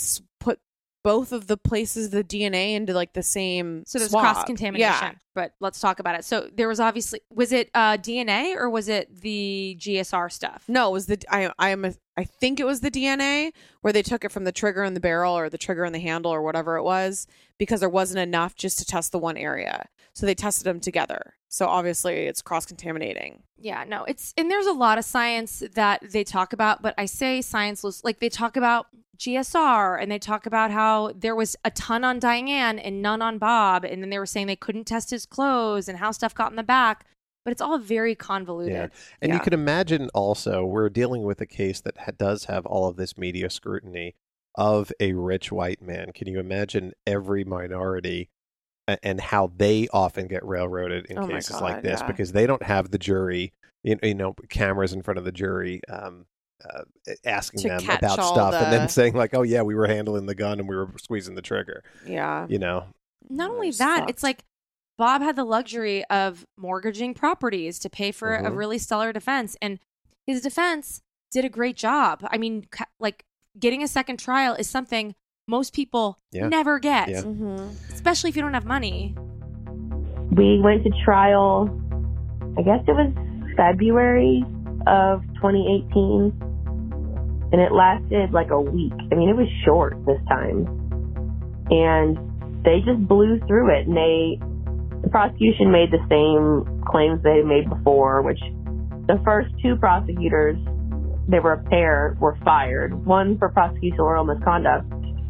both of the places the DNA into like the same. So there's swab. cross contamination. Yeah. But let's talk about it. So there was obviously was it uh, DNA or was it the GSR stuff? No, it was the I I am a, I think it was the DNA where they took it from the trigger and the barrel or the trigger and the handle or whatever it was because there wasn't enough just to test the one area. So they tested them together. So obviously it's cross contaminating. Yeah, no, it's and there's a lot of science that they talk about, but I say science was like they talk about GSR and they talk about how there was a ton on Diane and none on Bob, and then they were saying they couldn't test his clothes and how stuff got in the back, but it's all very convoluted. Yeah. And you can imagine also, we're dealing with a case that ha- does have all of this media scrutiny of a rich white man. Can you imagine every minority a- and how they often get railroaded in Oh my cases like this yeah. because they don't have the jury, you you know, cameras in front of the jury. Um, uh, asking To them about all stuff and then saying like, "Oh yeah, we were handling the gun and we were squeezing the trigger." Yeah. You know, Not only that, it's like Bob had the luxury of mortgaging properties to pay for a Mhm. really stellar defense, and his defense did a great job. I mean, ca- like getting a second trial is something most people Yeah. never get, Yeah. Mm-hmm. especially if you don't have money. We went to trial, I guess it was February of 2018, and it lasted like a week. I mean, it was short this time. And they just blew through it, and they, the prosecution made the same claims they made before, which the first two prosecutors, they were a pair, were fired. One for prosecutorial misconduct,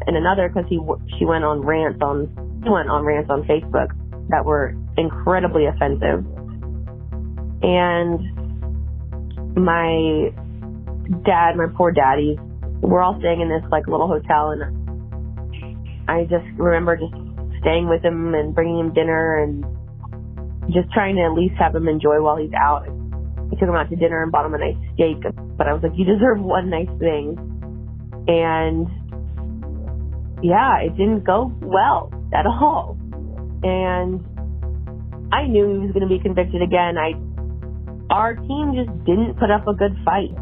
and another because he she went on rants on he went on rants on Facebook that were incredibly offensive. And my dad, my poor daddy, we're all staying in this like little hotel, and I just remember just staying with him and bringing him dinner and just trying to at least have him enjoy while he's out. I took him out to dinner and bought him a nice steak, but I was like, you deserve one nice thing. And yeah, it didn't go well at all. And I knew he was going to be convicted again. I, our team just didn't put up a good fight.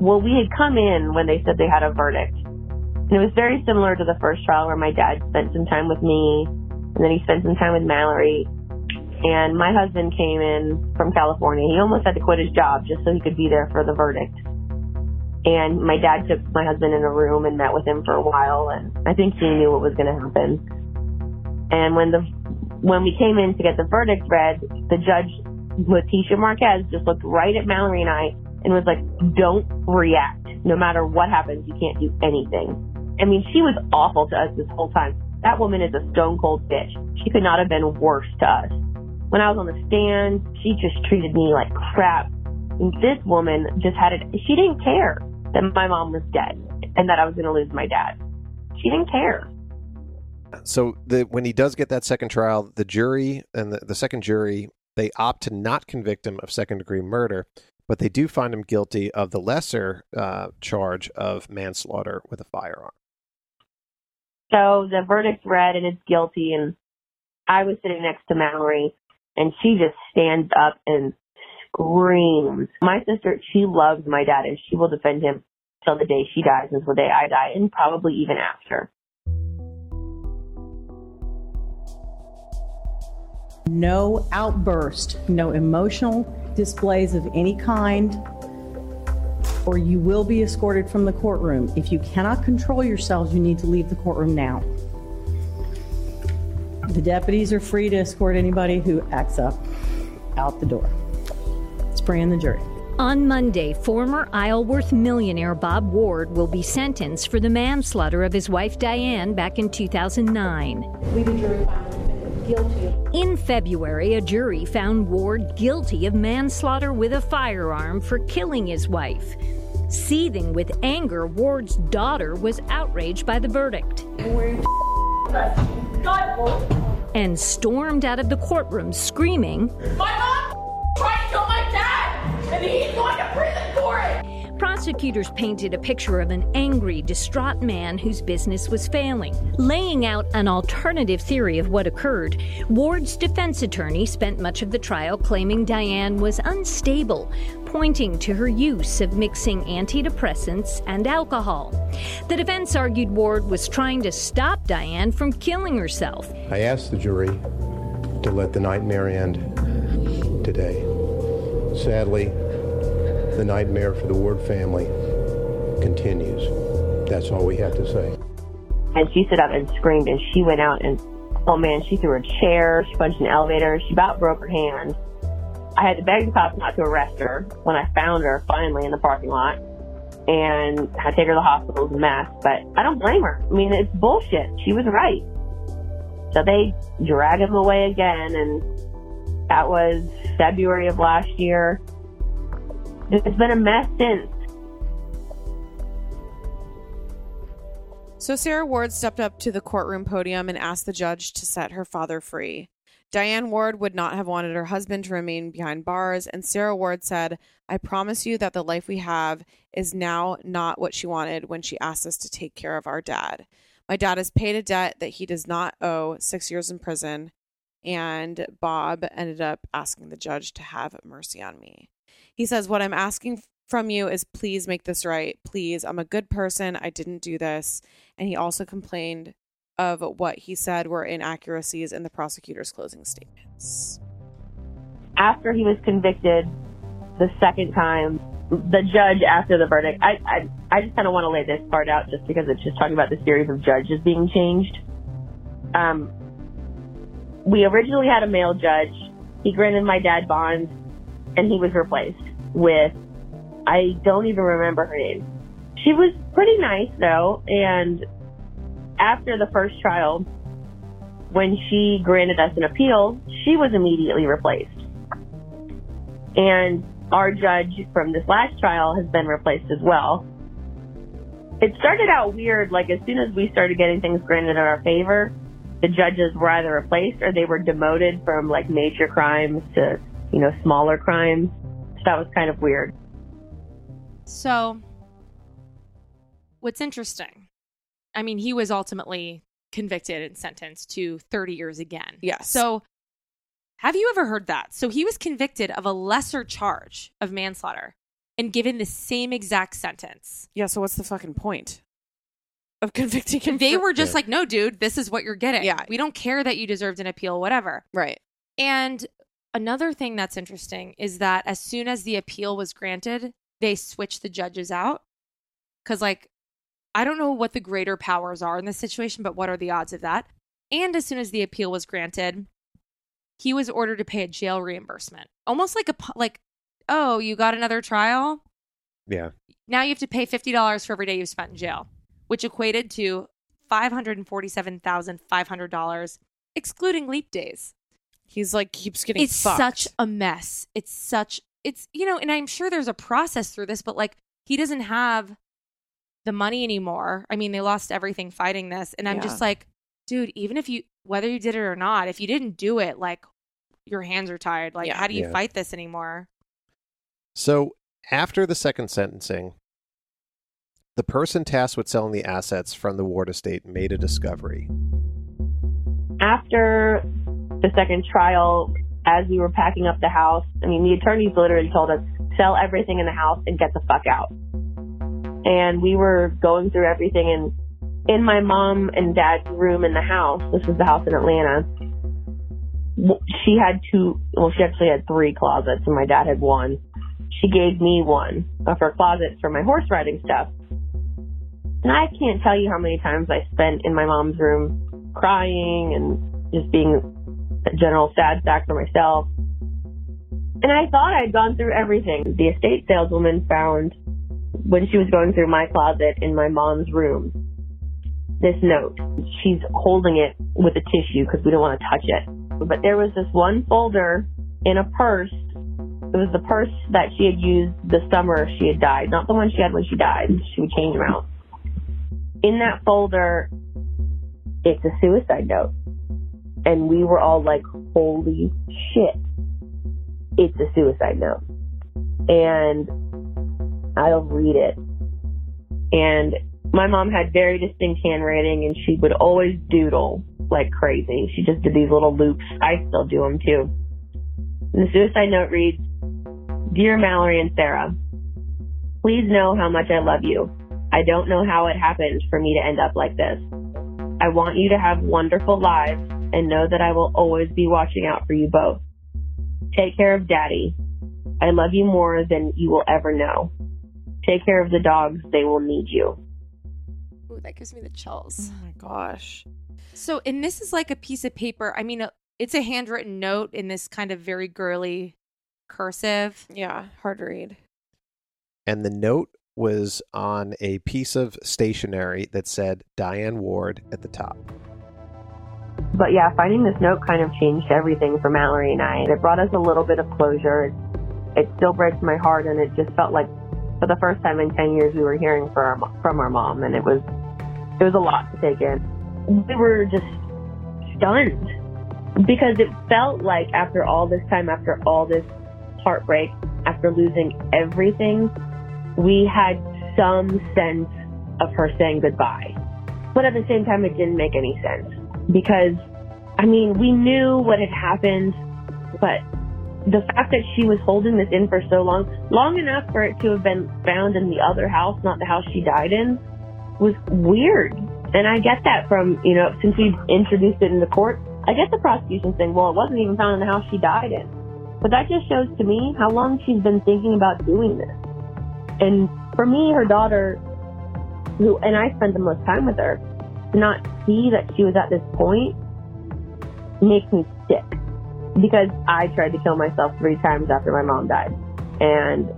Well, we had come in when they said they had a verdict. And it was very similar to the first trial where my dad spent some time with me and then he spent some time with Mallory. And my husband came in from California. He almost had to quit his job just so he could be there for the verdict. And my dad took my husband in a room and met with him for a while. And I think he knew what was going to happen. And when the when we came in to get the verdict read, the judge, Leticia Marques, just looked right at Mallory and I and was like, "Don't react. No matter what happens, you can't do anything." I mean, she was awful to us this whole time. That woman is a stone cold bitch. She could not have been worse to us. When I was on the stand, she just treated me like crap. And this woman just had it. She didn't care that my mom was dead and that I was going to lose my dad. She didn't care. So the when he does get that second trial, the jury and the, the second jury they opt to not convict him of second degree murder, but they do find him guilty of the lesser uh, charge of manslaughter with a firearm. So the verdict's read and it's guilty. And I was sitting next to Mallory and she just stands up and screams. My sister, she loves my dad and she will defend him till the day she dies, until the day I die, and probably even after. No outburst, no emotional displays of any kind, or you will be escorted from the courtroom. If you cannot control yourselves, you need to leave the courtroom now. The deputies are free to escort anybody who acts up out the door. Spraying the jury. On Monday, former Isleworth millionaire Bob Ward will be sentenced for the manslaughter of his wife Diane back in 2009. We the jury find guilty. In February, a jury found Ward guilty of manslaughter with a firearm for killing his wife. Seething with anger, Ward's daughter was outraged by the verdict and stormed out of the courtroom screaming, My mom and he's going to prison for it. Prosecutors painted a picture of an angry, distraught man whose business was failing. Laying out an alternative theory of what occurred, Ward's defense attorney spent much of the trial claiming Diane was unstable, pointing to her use of mixing antidepressants and alcohol. The defense argued Ward was trying to stop Diane from killing herself. I asked the jury to let the nightmare end today. Sadly, the nightmare for the Ward family continues. That's all we have to say. And she stood up and screamed, and she went out and, oh man, she threw a chair, she punched an elevator, she about broke her hand. I had to beg the cops not to arrest her when I found her finally in the parking lot and had to take her to the hospital. It was a mess, but I don't blame her. I mean, it's bullshit. She was right. So they drag him away again, and that was February of last year. It's been a mess since. So Sarah Ward stepped up to the courtroom podium and asked the judge to set her father free. Diane Ward would not have wanted her husband to remain behind bars, and Sarah Ward said, I promise you that the life we have is now not what she wanted when she asked us to take care of our dad. My dad has paid a debt that he does not owe six years in prison, and Bob ended up asking the judge to have mercy on me. He says, What I'm asking from you is please make this right. Please, I'm a good person. I didn't do this. And he also complained of what he said were inaccuracies in the prosecutor's closing statements. After he was convicted the second time, the judge after the verdict, I I, I just kind of want to lay this part out just because it's just talking about the series of judges being changed. Um, we originally had a male judge. He granted my dad bond, and he was replaced with I don't even remember her name. She was pretty nice though, and after the first trial, when she granted us an appeal, she was immediately replaced. And our judge from this last trial has been replaced as well. It started out weird, like as soon as we started getting things granted in our favor, the judges were either replaced or they were demoted from like major crimes to, you know, smaller crimes. So that was kind of weird. So, what's interesting, I mean, he was ultimately convicted and sentenced to 30 years again. Yes. So, have you ever heard that? So, he was convicted of a lesser charge of manslaughter and given the same exact sentence. Yeah, so what's the fucking point of <laughs> convicting him? They for- were just like, no, dude, this is what you're getting. Yeah. We don't care that you deserved an appeal, whatever. Right. And another thing that's interesting is that as soon as the appeal was granted, they switched the judges out. Because, like, I don't know what the greater powers are in this situation, but what are the odds of that? And as soon as the appeal was granted, he was ordered to pay a jail reimbursement. Almost like a, like, oh, you got another trial? Yeah. Now you have to pay $50 for every day you've spent in jail, which equated to $547,500, excluding leap days. He's like, keeps getting It's fucked. such a mess. It's such, it's, you know, and I'm sure there's a process through this, but like, he doesn't have the money anymore. I mean, they lost everything fighting this. And I'm Yeah. just like, dude, even if you, whether you did it or not, if you didn't do it, like, your hands are tired. Like, Yeah. how do you Yeah. fight this anymore? So after the second sentencing, the person tasked with selling the assets from the Ward estate made a discovery. after the second trial, as we were packing up the house, I mean, the attorneys literally told us, sell everything in the house and get the fuck out. And we were going through everything and in my mom and dad's room in the house, this was the house in Atlanta, she had two, well, she actually had three closets and my dad had one. She gave me one of her closets for my horse riding stuff. And I can't tell you how many times I spent in my mom's room crying and just being general sad sack for myself. And I thought I'd gone through everything. The estate saleswoman found when she was going through my closet in my mom's room this note. She's holding it with a tissue because we didn't want to touch it. But there was this one folder in a purse. It was the purse that she had used the summer she had died, not the one she had when she died. She would change them out. In that folder, it's a suicide note. And we were all like, holy shit. It's a suicide note. And I'll read it. And my mom had very distinct handwriting and she would always doodle like crazy. She just did these little loops. I still do them too. And the suicide note reads, Dear Mallory and Sarah, please know how much I love you. I don't know how it happened for me to end up like this. I want you to have wonderful lives and know that I will always be watching out for you both. Take care of daddy. I love you more than you will ever know. Take care of the dogs. They will need you. Ooh, that gives me the chills. Oh my gosh. So, and this is like a piece of paper. I mean, uh, it's a handwritten note in this kind of very girly cursive. Yeah, hard to read. And the note was on a piece of stationery that said Diane Ward at the top. But yeah, finding this note kind of changed everything for Mallory and I. It brought us a little bit of closure. It still breaks my heart, and it just felt like for the first time in 10 years we were hearing from our, from our mom, and it was it was a lot to take in. We were just stunned because it felt like after all this time, after all this heartbreak, after losing everything, we had some sense of her saying goodbye. But at the same time, it didn't make any sense because, I mean, we knew what had happened, but the fact that she was holding this in for so long, long enough for it to have been found in the other house, not the house she died in, was weird. And I get that from, you know, since we introduced it in the court, I get the prosecution saying, well, it wasn't even found in the house she died in. But that just shows to me how long she's been thinking about doing this. And for me, her daughter, who, and I spent the most time with her, to not see that she was at this point makes me sick. Because I tried to kill myself three times after my mom died. And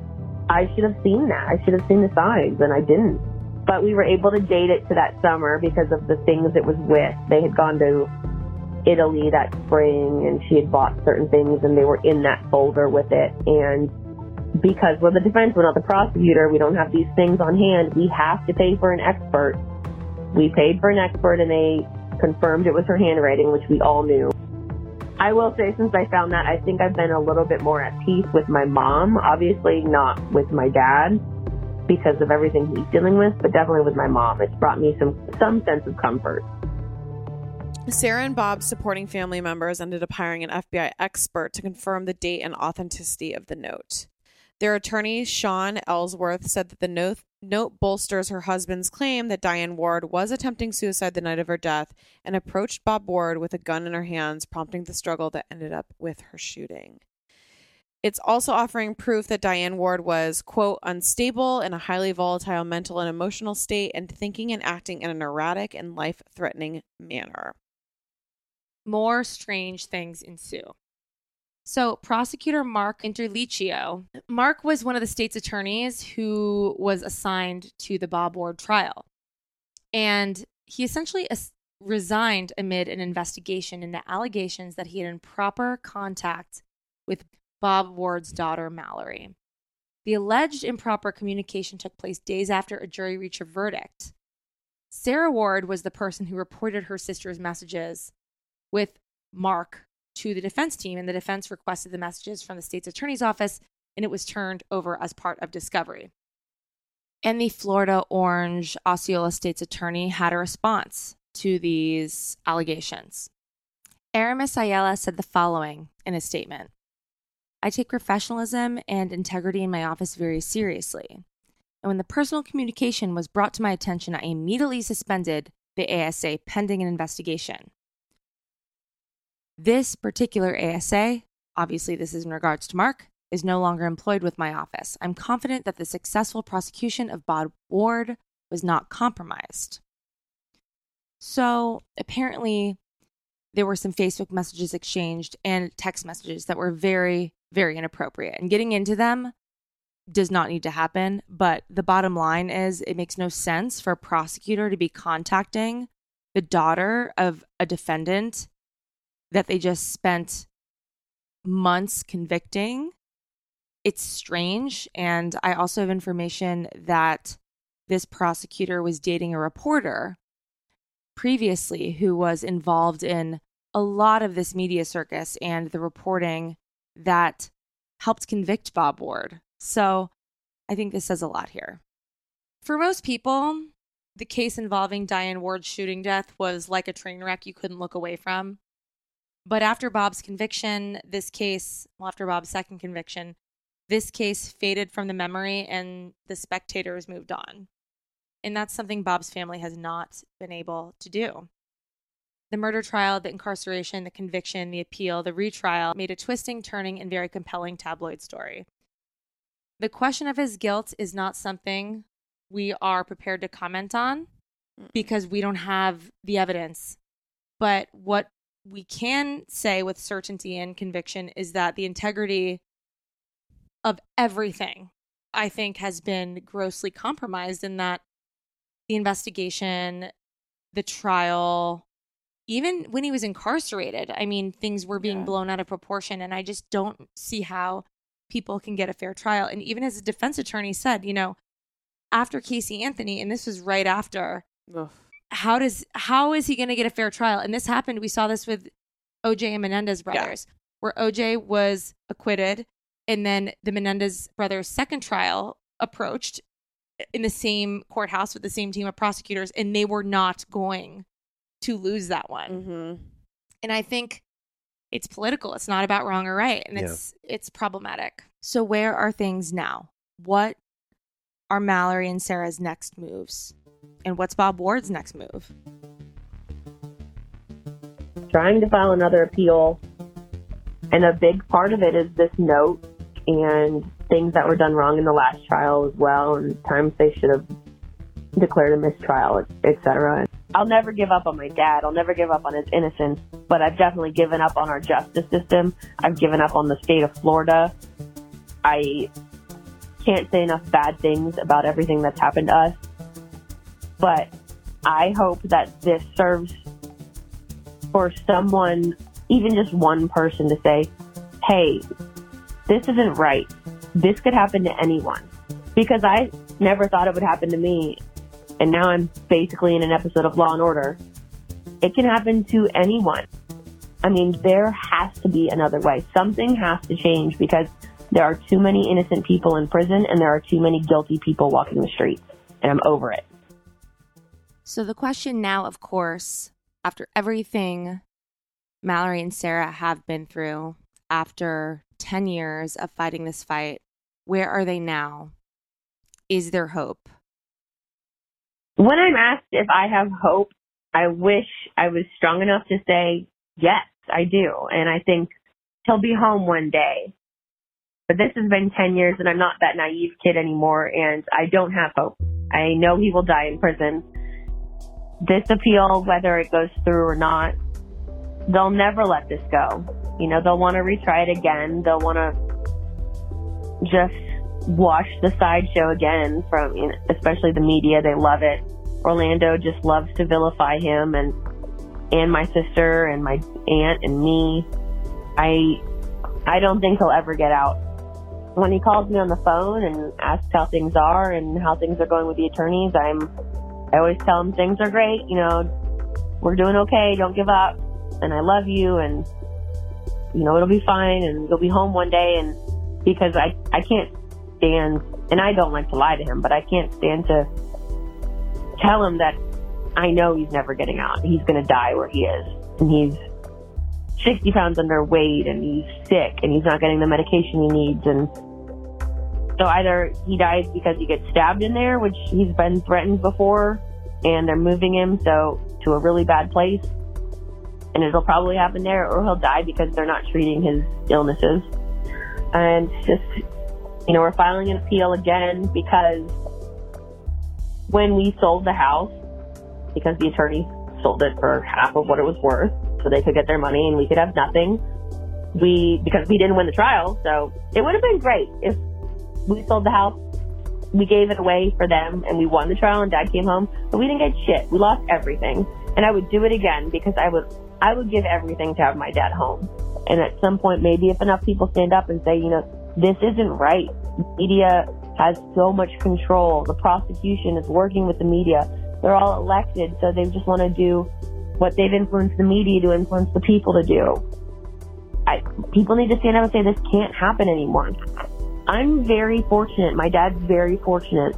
I should have seen that. I should have seen the signs, and I didn't. But we were able to date it to that summer because of the things it was with. They had gone to Italy that spring, and she had bought certain things, and they were in that folder with it. And because we're the defense, we're not the prosecutor, we don't have these things on hand, we have to pay for an expert. We paid for an expert, and they confirmed it was her handwriting, which we all knew. I will say, since I found that, I think I've been a little bit more at peace with my mom. Obviously, not with my dad because of everything he's dealing with, but definitely with my mom. It's brought me some some sense of comfort. Sarah and Bob's supporting family members ended up hiring an FBI expert to confirm the date and authenticity of the note. Their attorney, Sean Ellsworth, said that the note, note bolsters her husband's claim that Diane Ward was attempting suicide the night of her death and approached Bob Ward with a gun in her hands, prompting the struggle that ended up with her shooting. It's also offering proof that Diane Ward was, quote, unstable in a highly volatile mental and emotional state and thinking and acting in an erratic and life threatening manner. More strange things ensue. So, prosecutor Mark Interlicio, Mark was one of the state's attorneys who was assigned to the Bob Ward trial. And he essentially as- resigned amid an investigation into allegations that he had improper contact with Bob Ward's daughter, Mallory. The alleged improper communication took place days after a jury reached a verdict. Sarah Ward was the person who reported her sister's messages with Mark to the defense team, and the defense requested the messages from the state's attorney's office, and it was turned over as part of discovery. And the Florida Orange Osceola state's attorney had a response to these allegations. Aramis Ayala said the following in a statement I take professionalism and integrity in my office very seriously. And when the personal communication was brought to my attention, I immediately suspended the ASA pending an investigation. This particular ASA, obviously, this is in regards to Mark, is no longer employed with my office. I'm confident that the successful prosecution of Bob Ward was not compromised. So apparently, there were some Facebook messages exchanged and text messages that were very, very inappropriate. And getting into them does not need to happen. But the bottom line is, it makes no sense for a prosecutor to be contacting the daughter of a defendant that they just spent months convicting. It's strange. And I also have information that this prosecutor was dating a reporter previously who was involved in a lot of this media circus and the reporting that helped convict Bob Ward. So I think this says a lot here. For most people, the case involving Diane Ward's shooting death was like a train wreck you couldn't look away from. But after Bob's conviction, this case, well, after Bob's second conviction, this case faded from the memory and the spectators moved on. And that's something Bob's family has not been able to do. The murder trial, the incarceration, the conviction, the appeal, the retrial made a twisting, turning, and very compelling tabloid story. The question of his guilt is not something we are prepared to comment on because we don't have the evidence. But what we can say with certainty and conviction is that the integrity of everything, I think, has been grossly compromised in that the investigation, the trial, even when he was incarcerated, I mean, things were being Yeah. blown out of proportion. And I just don't see how people can get a fair trial. And even as a defense attorney said, you know, after Casey Anthony, and this was right after, how does how is he going to get a fair trial? And this happened. We saw this with OJ and Menendez brothers, where OJ was acquitted, and then the Menendez brothers' second trial approached in the same courthouse with the same team of prosecutors, and they were not going to lose that one. Mm-hmm. And I think it's political. It's not about wrong or right, and Yeah. it's it's problematic. So where are things now? What are Mallory and Sarah's next moves? And what's Bob Ward's next move? trying to file another appeal. And a big part of it is this note and things that were done wrong in the last trial as well, and times they should have declared a mistrial, etc. I'll never give up on my dad. I'll never give up on his innocence, but I've definitely given up on our justice system. I've given up on the state of Florida. I can't say enough bad things about everything that's happened to us, but I hope that this serves for someone, even just one person, to say, hey, this isn't right. This could happen to anyone. Because I never thought it would happen to me. And now I'm basically in an episode of Law and Order. It can happen to anyone. I mean, there has to be another way. Something has to change because there are too many innocent people in prison and there are too many guilty people walking the streets. And I'm over it. So the question now, of course, after everything Mallory and Sarah have been through, after 10 years of fighting this fight, where are they now? Is there hope? When I'm asked if I have hope, I wish I was strong enough to say, yes, I do. And I think he'll be home one day. But this has been 10 years and I'm not that naive kid anymore and I don't have hope. I know he will die in prison. This appeal, whether it goes through or not, they'll never let this go. You know, they'll want to retry it again. They'll want to just watch the sideshow again from, you know, especially the media. They love it. Orlando just loves to vilify him and, and my sister and my aunt and me. I, I don't think he'll ever get out. When he calls me on the phone and asks how things are and how things are going with the attorneys, I'm, I always tell him things are great. You know, we're doing okay. Don't give up. And I love you. And, you know, it'll be fine. And you'll be home one day. And because I, I can't stand, and I don't like to lie to him, but I can't stand to tell him that I know he's never getting out. He's going to die where he is. And he's 60 pounds underweight and he's sick and he's not getting the medication he needs. And so either he dies because he gets stabbed in there, which he's been threatened before, and they're moving him so to a really bad place, and it'll probably happen there, or he'll die because they're not treating his illnesses. And just, you know, we're filing an appeal again because when we sold the house, because the attorney sold it for half of what it was worth, so they could get their money and we could have nothing. We because we didn't win the trial, so it would have been great if we sold the house, we gave it away for them, and we won the trial, and Dad came home, but we didn't get shit. We lost everything, And I would do it again because I would I would give everything to have my dad home. And at some point, maybe if enough people stand up and say, you know, this isn't right. Media has so much control. The prosecution is working with the media. They're all elected, so they just want to do what they've influenced the media to influence the people to do. I, people need to stand up and say this can't happen anymore. I'm very fortunate. My dad's very fortunate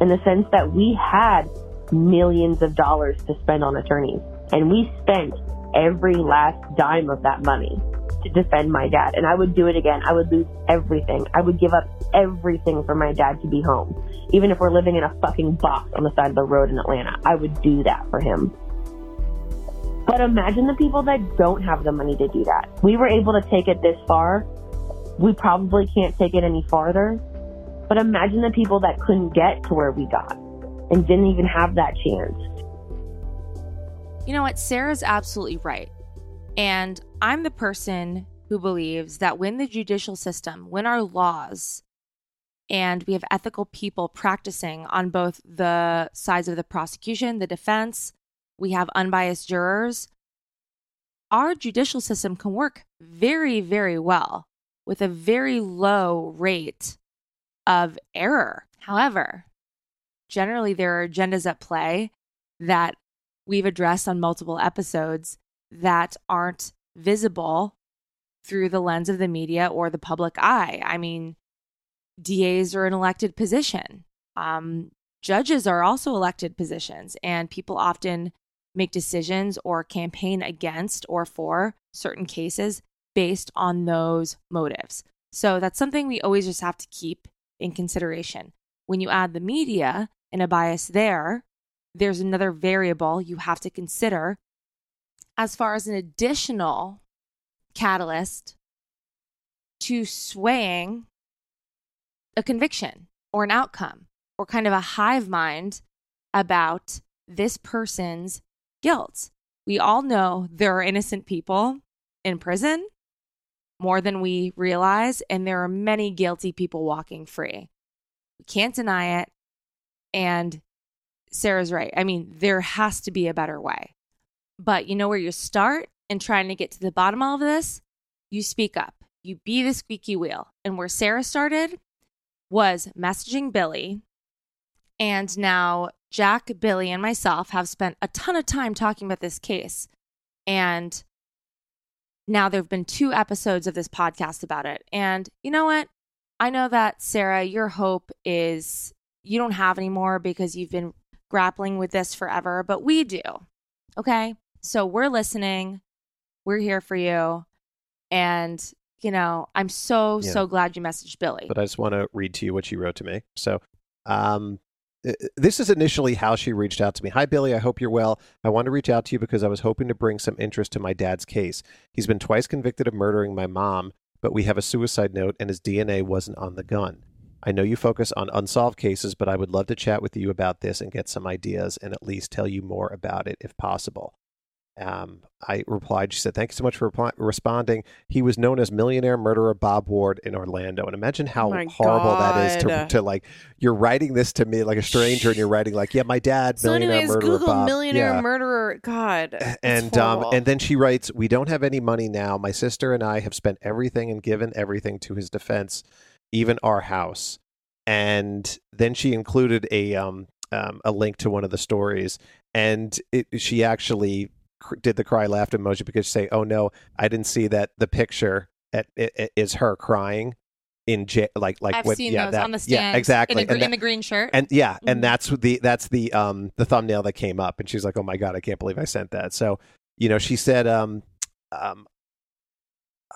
in the sense that we had millions of dollars to spend on attorneys, and we spent every last dime of that money to defend my dad. And I would do it again. I would lose everything. I would give up everything for my dad to be home. Even if we're living in a fucking box on the side of the road in Atlanta, I would do that for him. But imagine the people that don't have the money to do that. We were able to take it this far. We probably can't take it any farther. But imagine the people that couldn't get to where we got and didn't even have that chance. You know what? Sarah's absolutely right. And I'm the person who believes that when the judicial system, when our laws, and we have ethical people practicing on both the sides of the prosecution, the defense, we have unbiased jurors, our judicial system can work very, very well with a very low rate of error. However, generally there are agendas at play that we've addressed on multiple episodes that aren't visible through the lens of the media or the public eye. I mean, DAs are an elected position. Um, judges are also elected positions, and people often make decisions or campaign against or for certain cases based on those motives. So that's something we always just have to keep in consideration. When you add the media and a bias there, there's another variable you have to consider as far as an additional catalyst to swaying a conviction or an outcome or kind of a hive mind about this person's guilt. We all know there are innocent people in prison more than we realize, and there are many guilty people walking free. We can't deny it. And Sarah's right. I mean, there has to be a better way. But you know where you start in trying to get to the bottom of this? You speak up, you be the squeaky wheel. And where Sarah started was messaging Billy. And now Jac, Billy, and myself have spent a ton of time talking about this case. And now there have been two episodes of this podcast about it. And you know what? I know that, Sarah, your hope is you don't have any more because you've been grappling with this forever, but we do. Okay. So we're listening. We're here for you. And, you know, I'm so, Yeah. so glad you messaged Billy. But I just want to read to you what she wrote to me. So, um, Uh, this is initially how she reached out to me. Hi, Billy. I hope you're well. I want to reach out to you because I was hoping to bring some interest to my dad's case. He's been twice convicted of murdering my mom, but we have a suicide note and his DNA wasn't on the gun. I know you focus on unsolved cases, but I would love to chat with you about this and get some ideas and at least tell you more about it if possible. Um, I replied, she said, Thank you so much for reply- responding. He was known as millionaire murderer Bob Ward in Orlando. And imagine how my horrible that is to, to like, you're writing this to me like a stranger and you're writing, like, yeah, my dad, So, millionaire anyways, murderer Google Bob. millionaire Yeah. murderer. God, And um, and then she writes, "We don't have any money now. My sister and I have spent everything and given everything to his defense, even our house." And then she included a um, um a link to one of the stories, and it, she actually did the cry laughed emoji because she say, "Oh no, I didn't see that the picture at, i- i- is her crying." In j- like like I've what, seen yeah, those that- on the stand, yeah exactly in the, gr- And in the green shirt. and yeah, Mhm. and that's the that's the um the thumbnail that came up, and she's like, "Oh my god, I can't believe I sent that." So, you know, she said, um, um,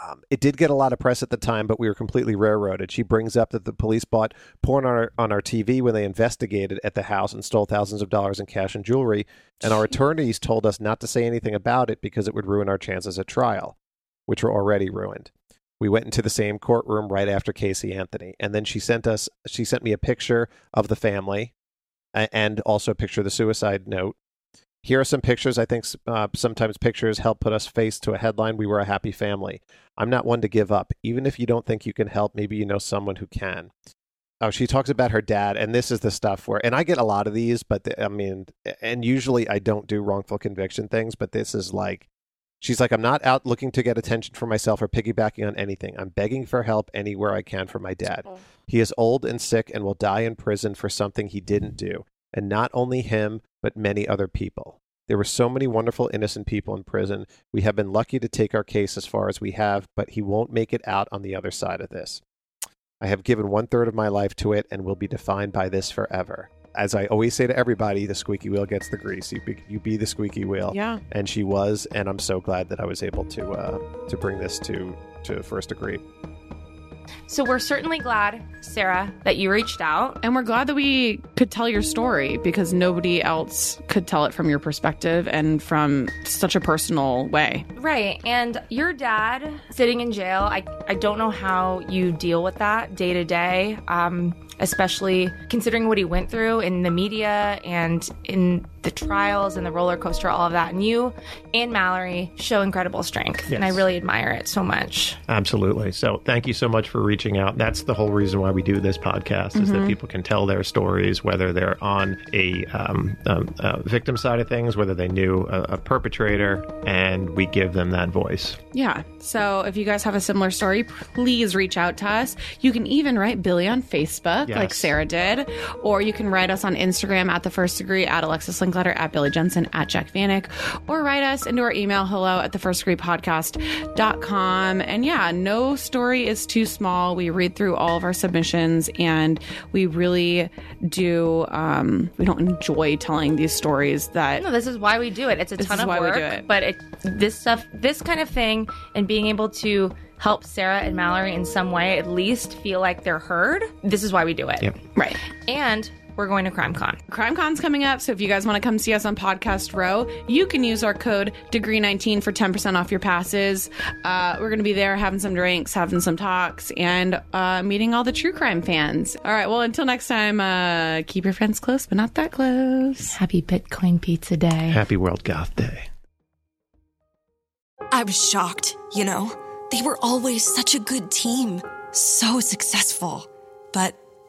um, it did get a lot of press at the time, but we were completely railroaded. She brings up that the police bought porn on our on our TV when they investigated at the house and stole thousands of dollars in cash and jewelry, and our <laughs> attorneys told us not to say anything about it because it would ruin our chances at trial, which were already ruined. We went into the same courtroom right after Casey Anthony, and then she sent us. She sent me a picture of the family, and also a picture of the suicide note. Here are some pictures. I think uh, sometimes pictures help put us face to a headline. We were a happy family. I'm not one to give up. Even if you don't think you can help, maybe you know someone who can. Oh, she talks about her dad, and this is the stuff where, and I get a lot of these, but the, I mean, and usually I don't do wrongful conviction things, but this is like, she's like, I'm not out looking to get attention for myself or piggybacking on anything. I'm begging for help anywhere I can for my dad. He is old and sick and will die in prison for something he didn't do, and not only him, but many other people. There were so many wonderful innocent people in prison. We have been lucky to take our case as far as we have, but he won't make it out on the other side of this. I have given one third of my life to it and will be defined by this forever. As I always say to everybody, the squeaky wheel gets the grease. You be, you be the squeaky wheel. Yeah. And she was, and I'm so glad that I was able to uh, to bring this to to first degree. So we're certainly glad, Sarah, that you reached out. And we're glad that we could tell your story because nobody else could tell it from your perspective and from such a personal way. Right. And your dad sitting in jail, I, I don't know how you deal with that day to day, um, especially considering what he went through in the media and in the trials and the roller coaster, all of that. And you and Mallory show incredible strength. And I really admire it so much. Absolutely. So thank you so much for reaching out. That's the whole reason why we do this podcast is that Mhm. people can tell their stories, whether they're on a, um, um, uh victim side of things, whether they knew a, a perpetrator, and we give them that voice. Yeah. So if you guys have a similar story, please reach out to us. You can even write Billy on Facebook, Yes. like Sarah did, or you can write us on Instagram at the first degree, at Alexis Linkletter, at Billy Jensen, at Jac Vanek, or write us into our email hello at the first degree podcast.com. And yeah, no story is too small. We read through all of our submissions and we really do, um, we don't enjoy telling these stories that No, this is why we do it. It's a ton of why we work, do it. but it this stuff, this kind of thing, and being able to help Sarah and Mallory in some way, at least feel like they're heard. This is why we do it. Yep. Right. And we're going to CrimeCon. CrimeCon's coming up, so if you guys want to come see us on Podcast Row, you can use our code Degree19 for 10% off your passes. Uh, we're going to be there having some drinks, having some talks, and uh, meeting all the true crime fans. All right, well, until next time, uh, keep your friends close, but not that close. Happy Bitcoin Pizza Day. Happy World Goth Day. I was shocked, you know? They were always such a good team, so successful. But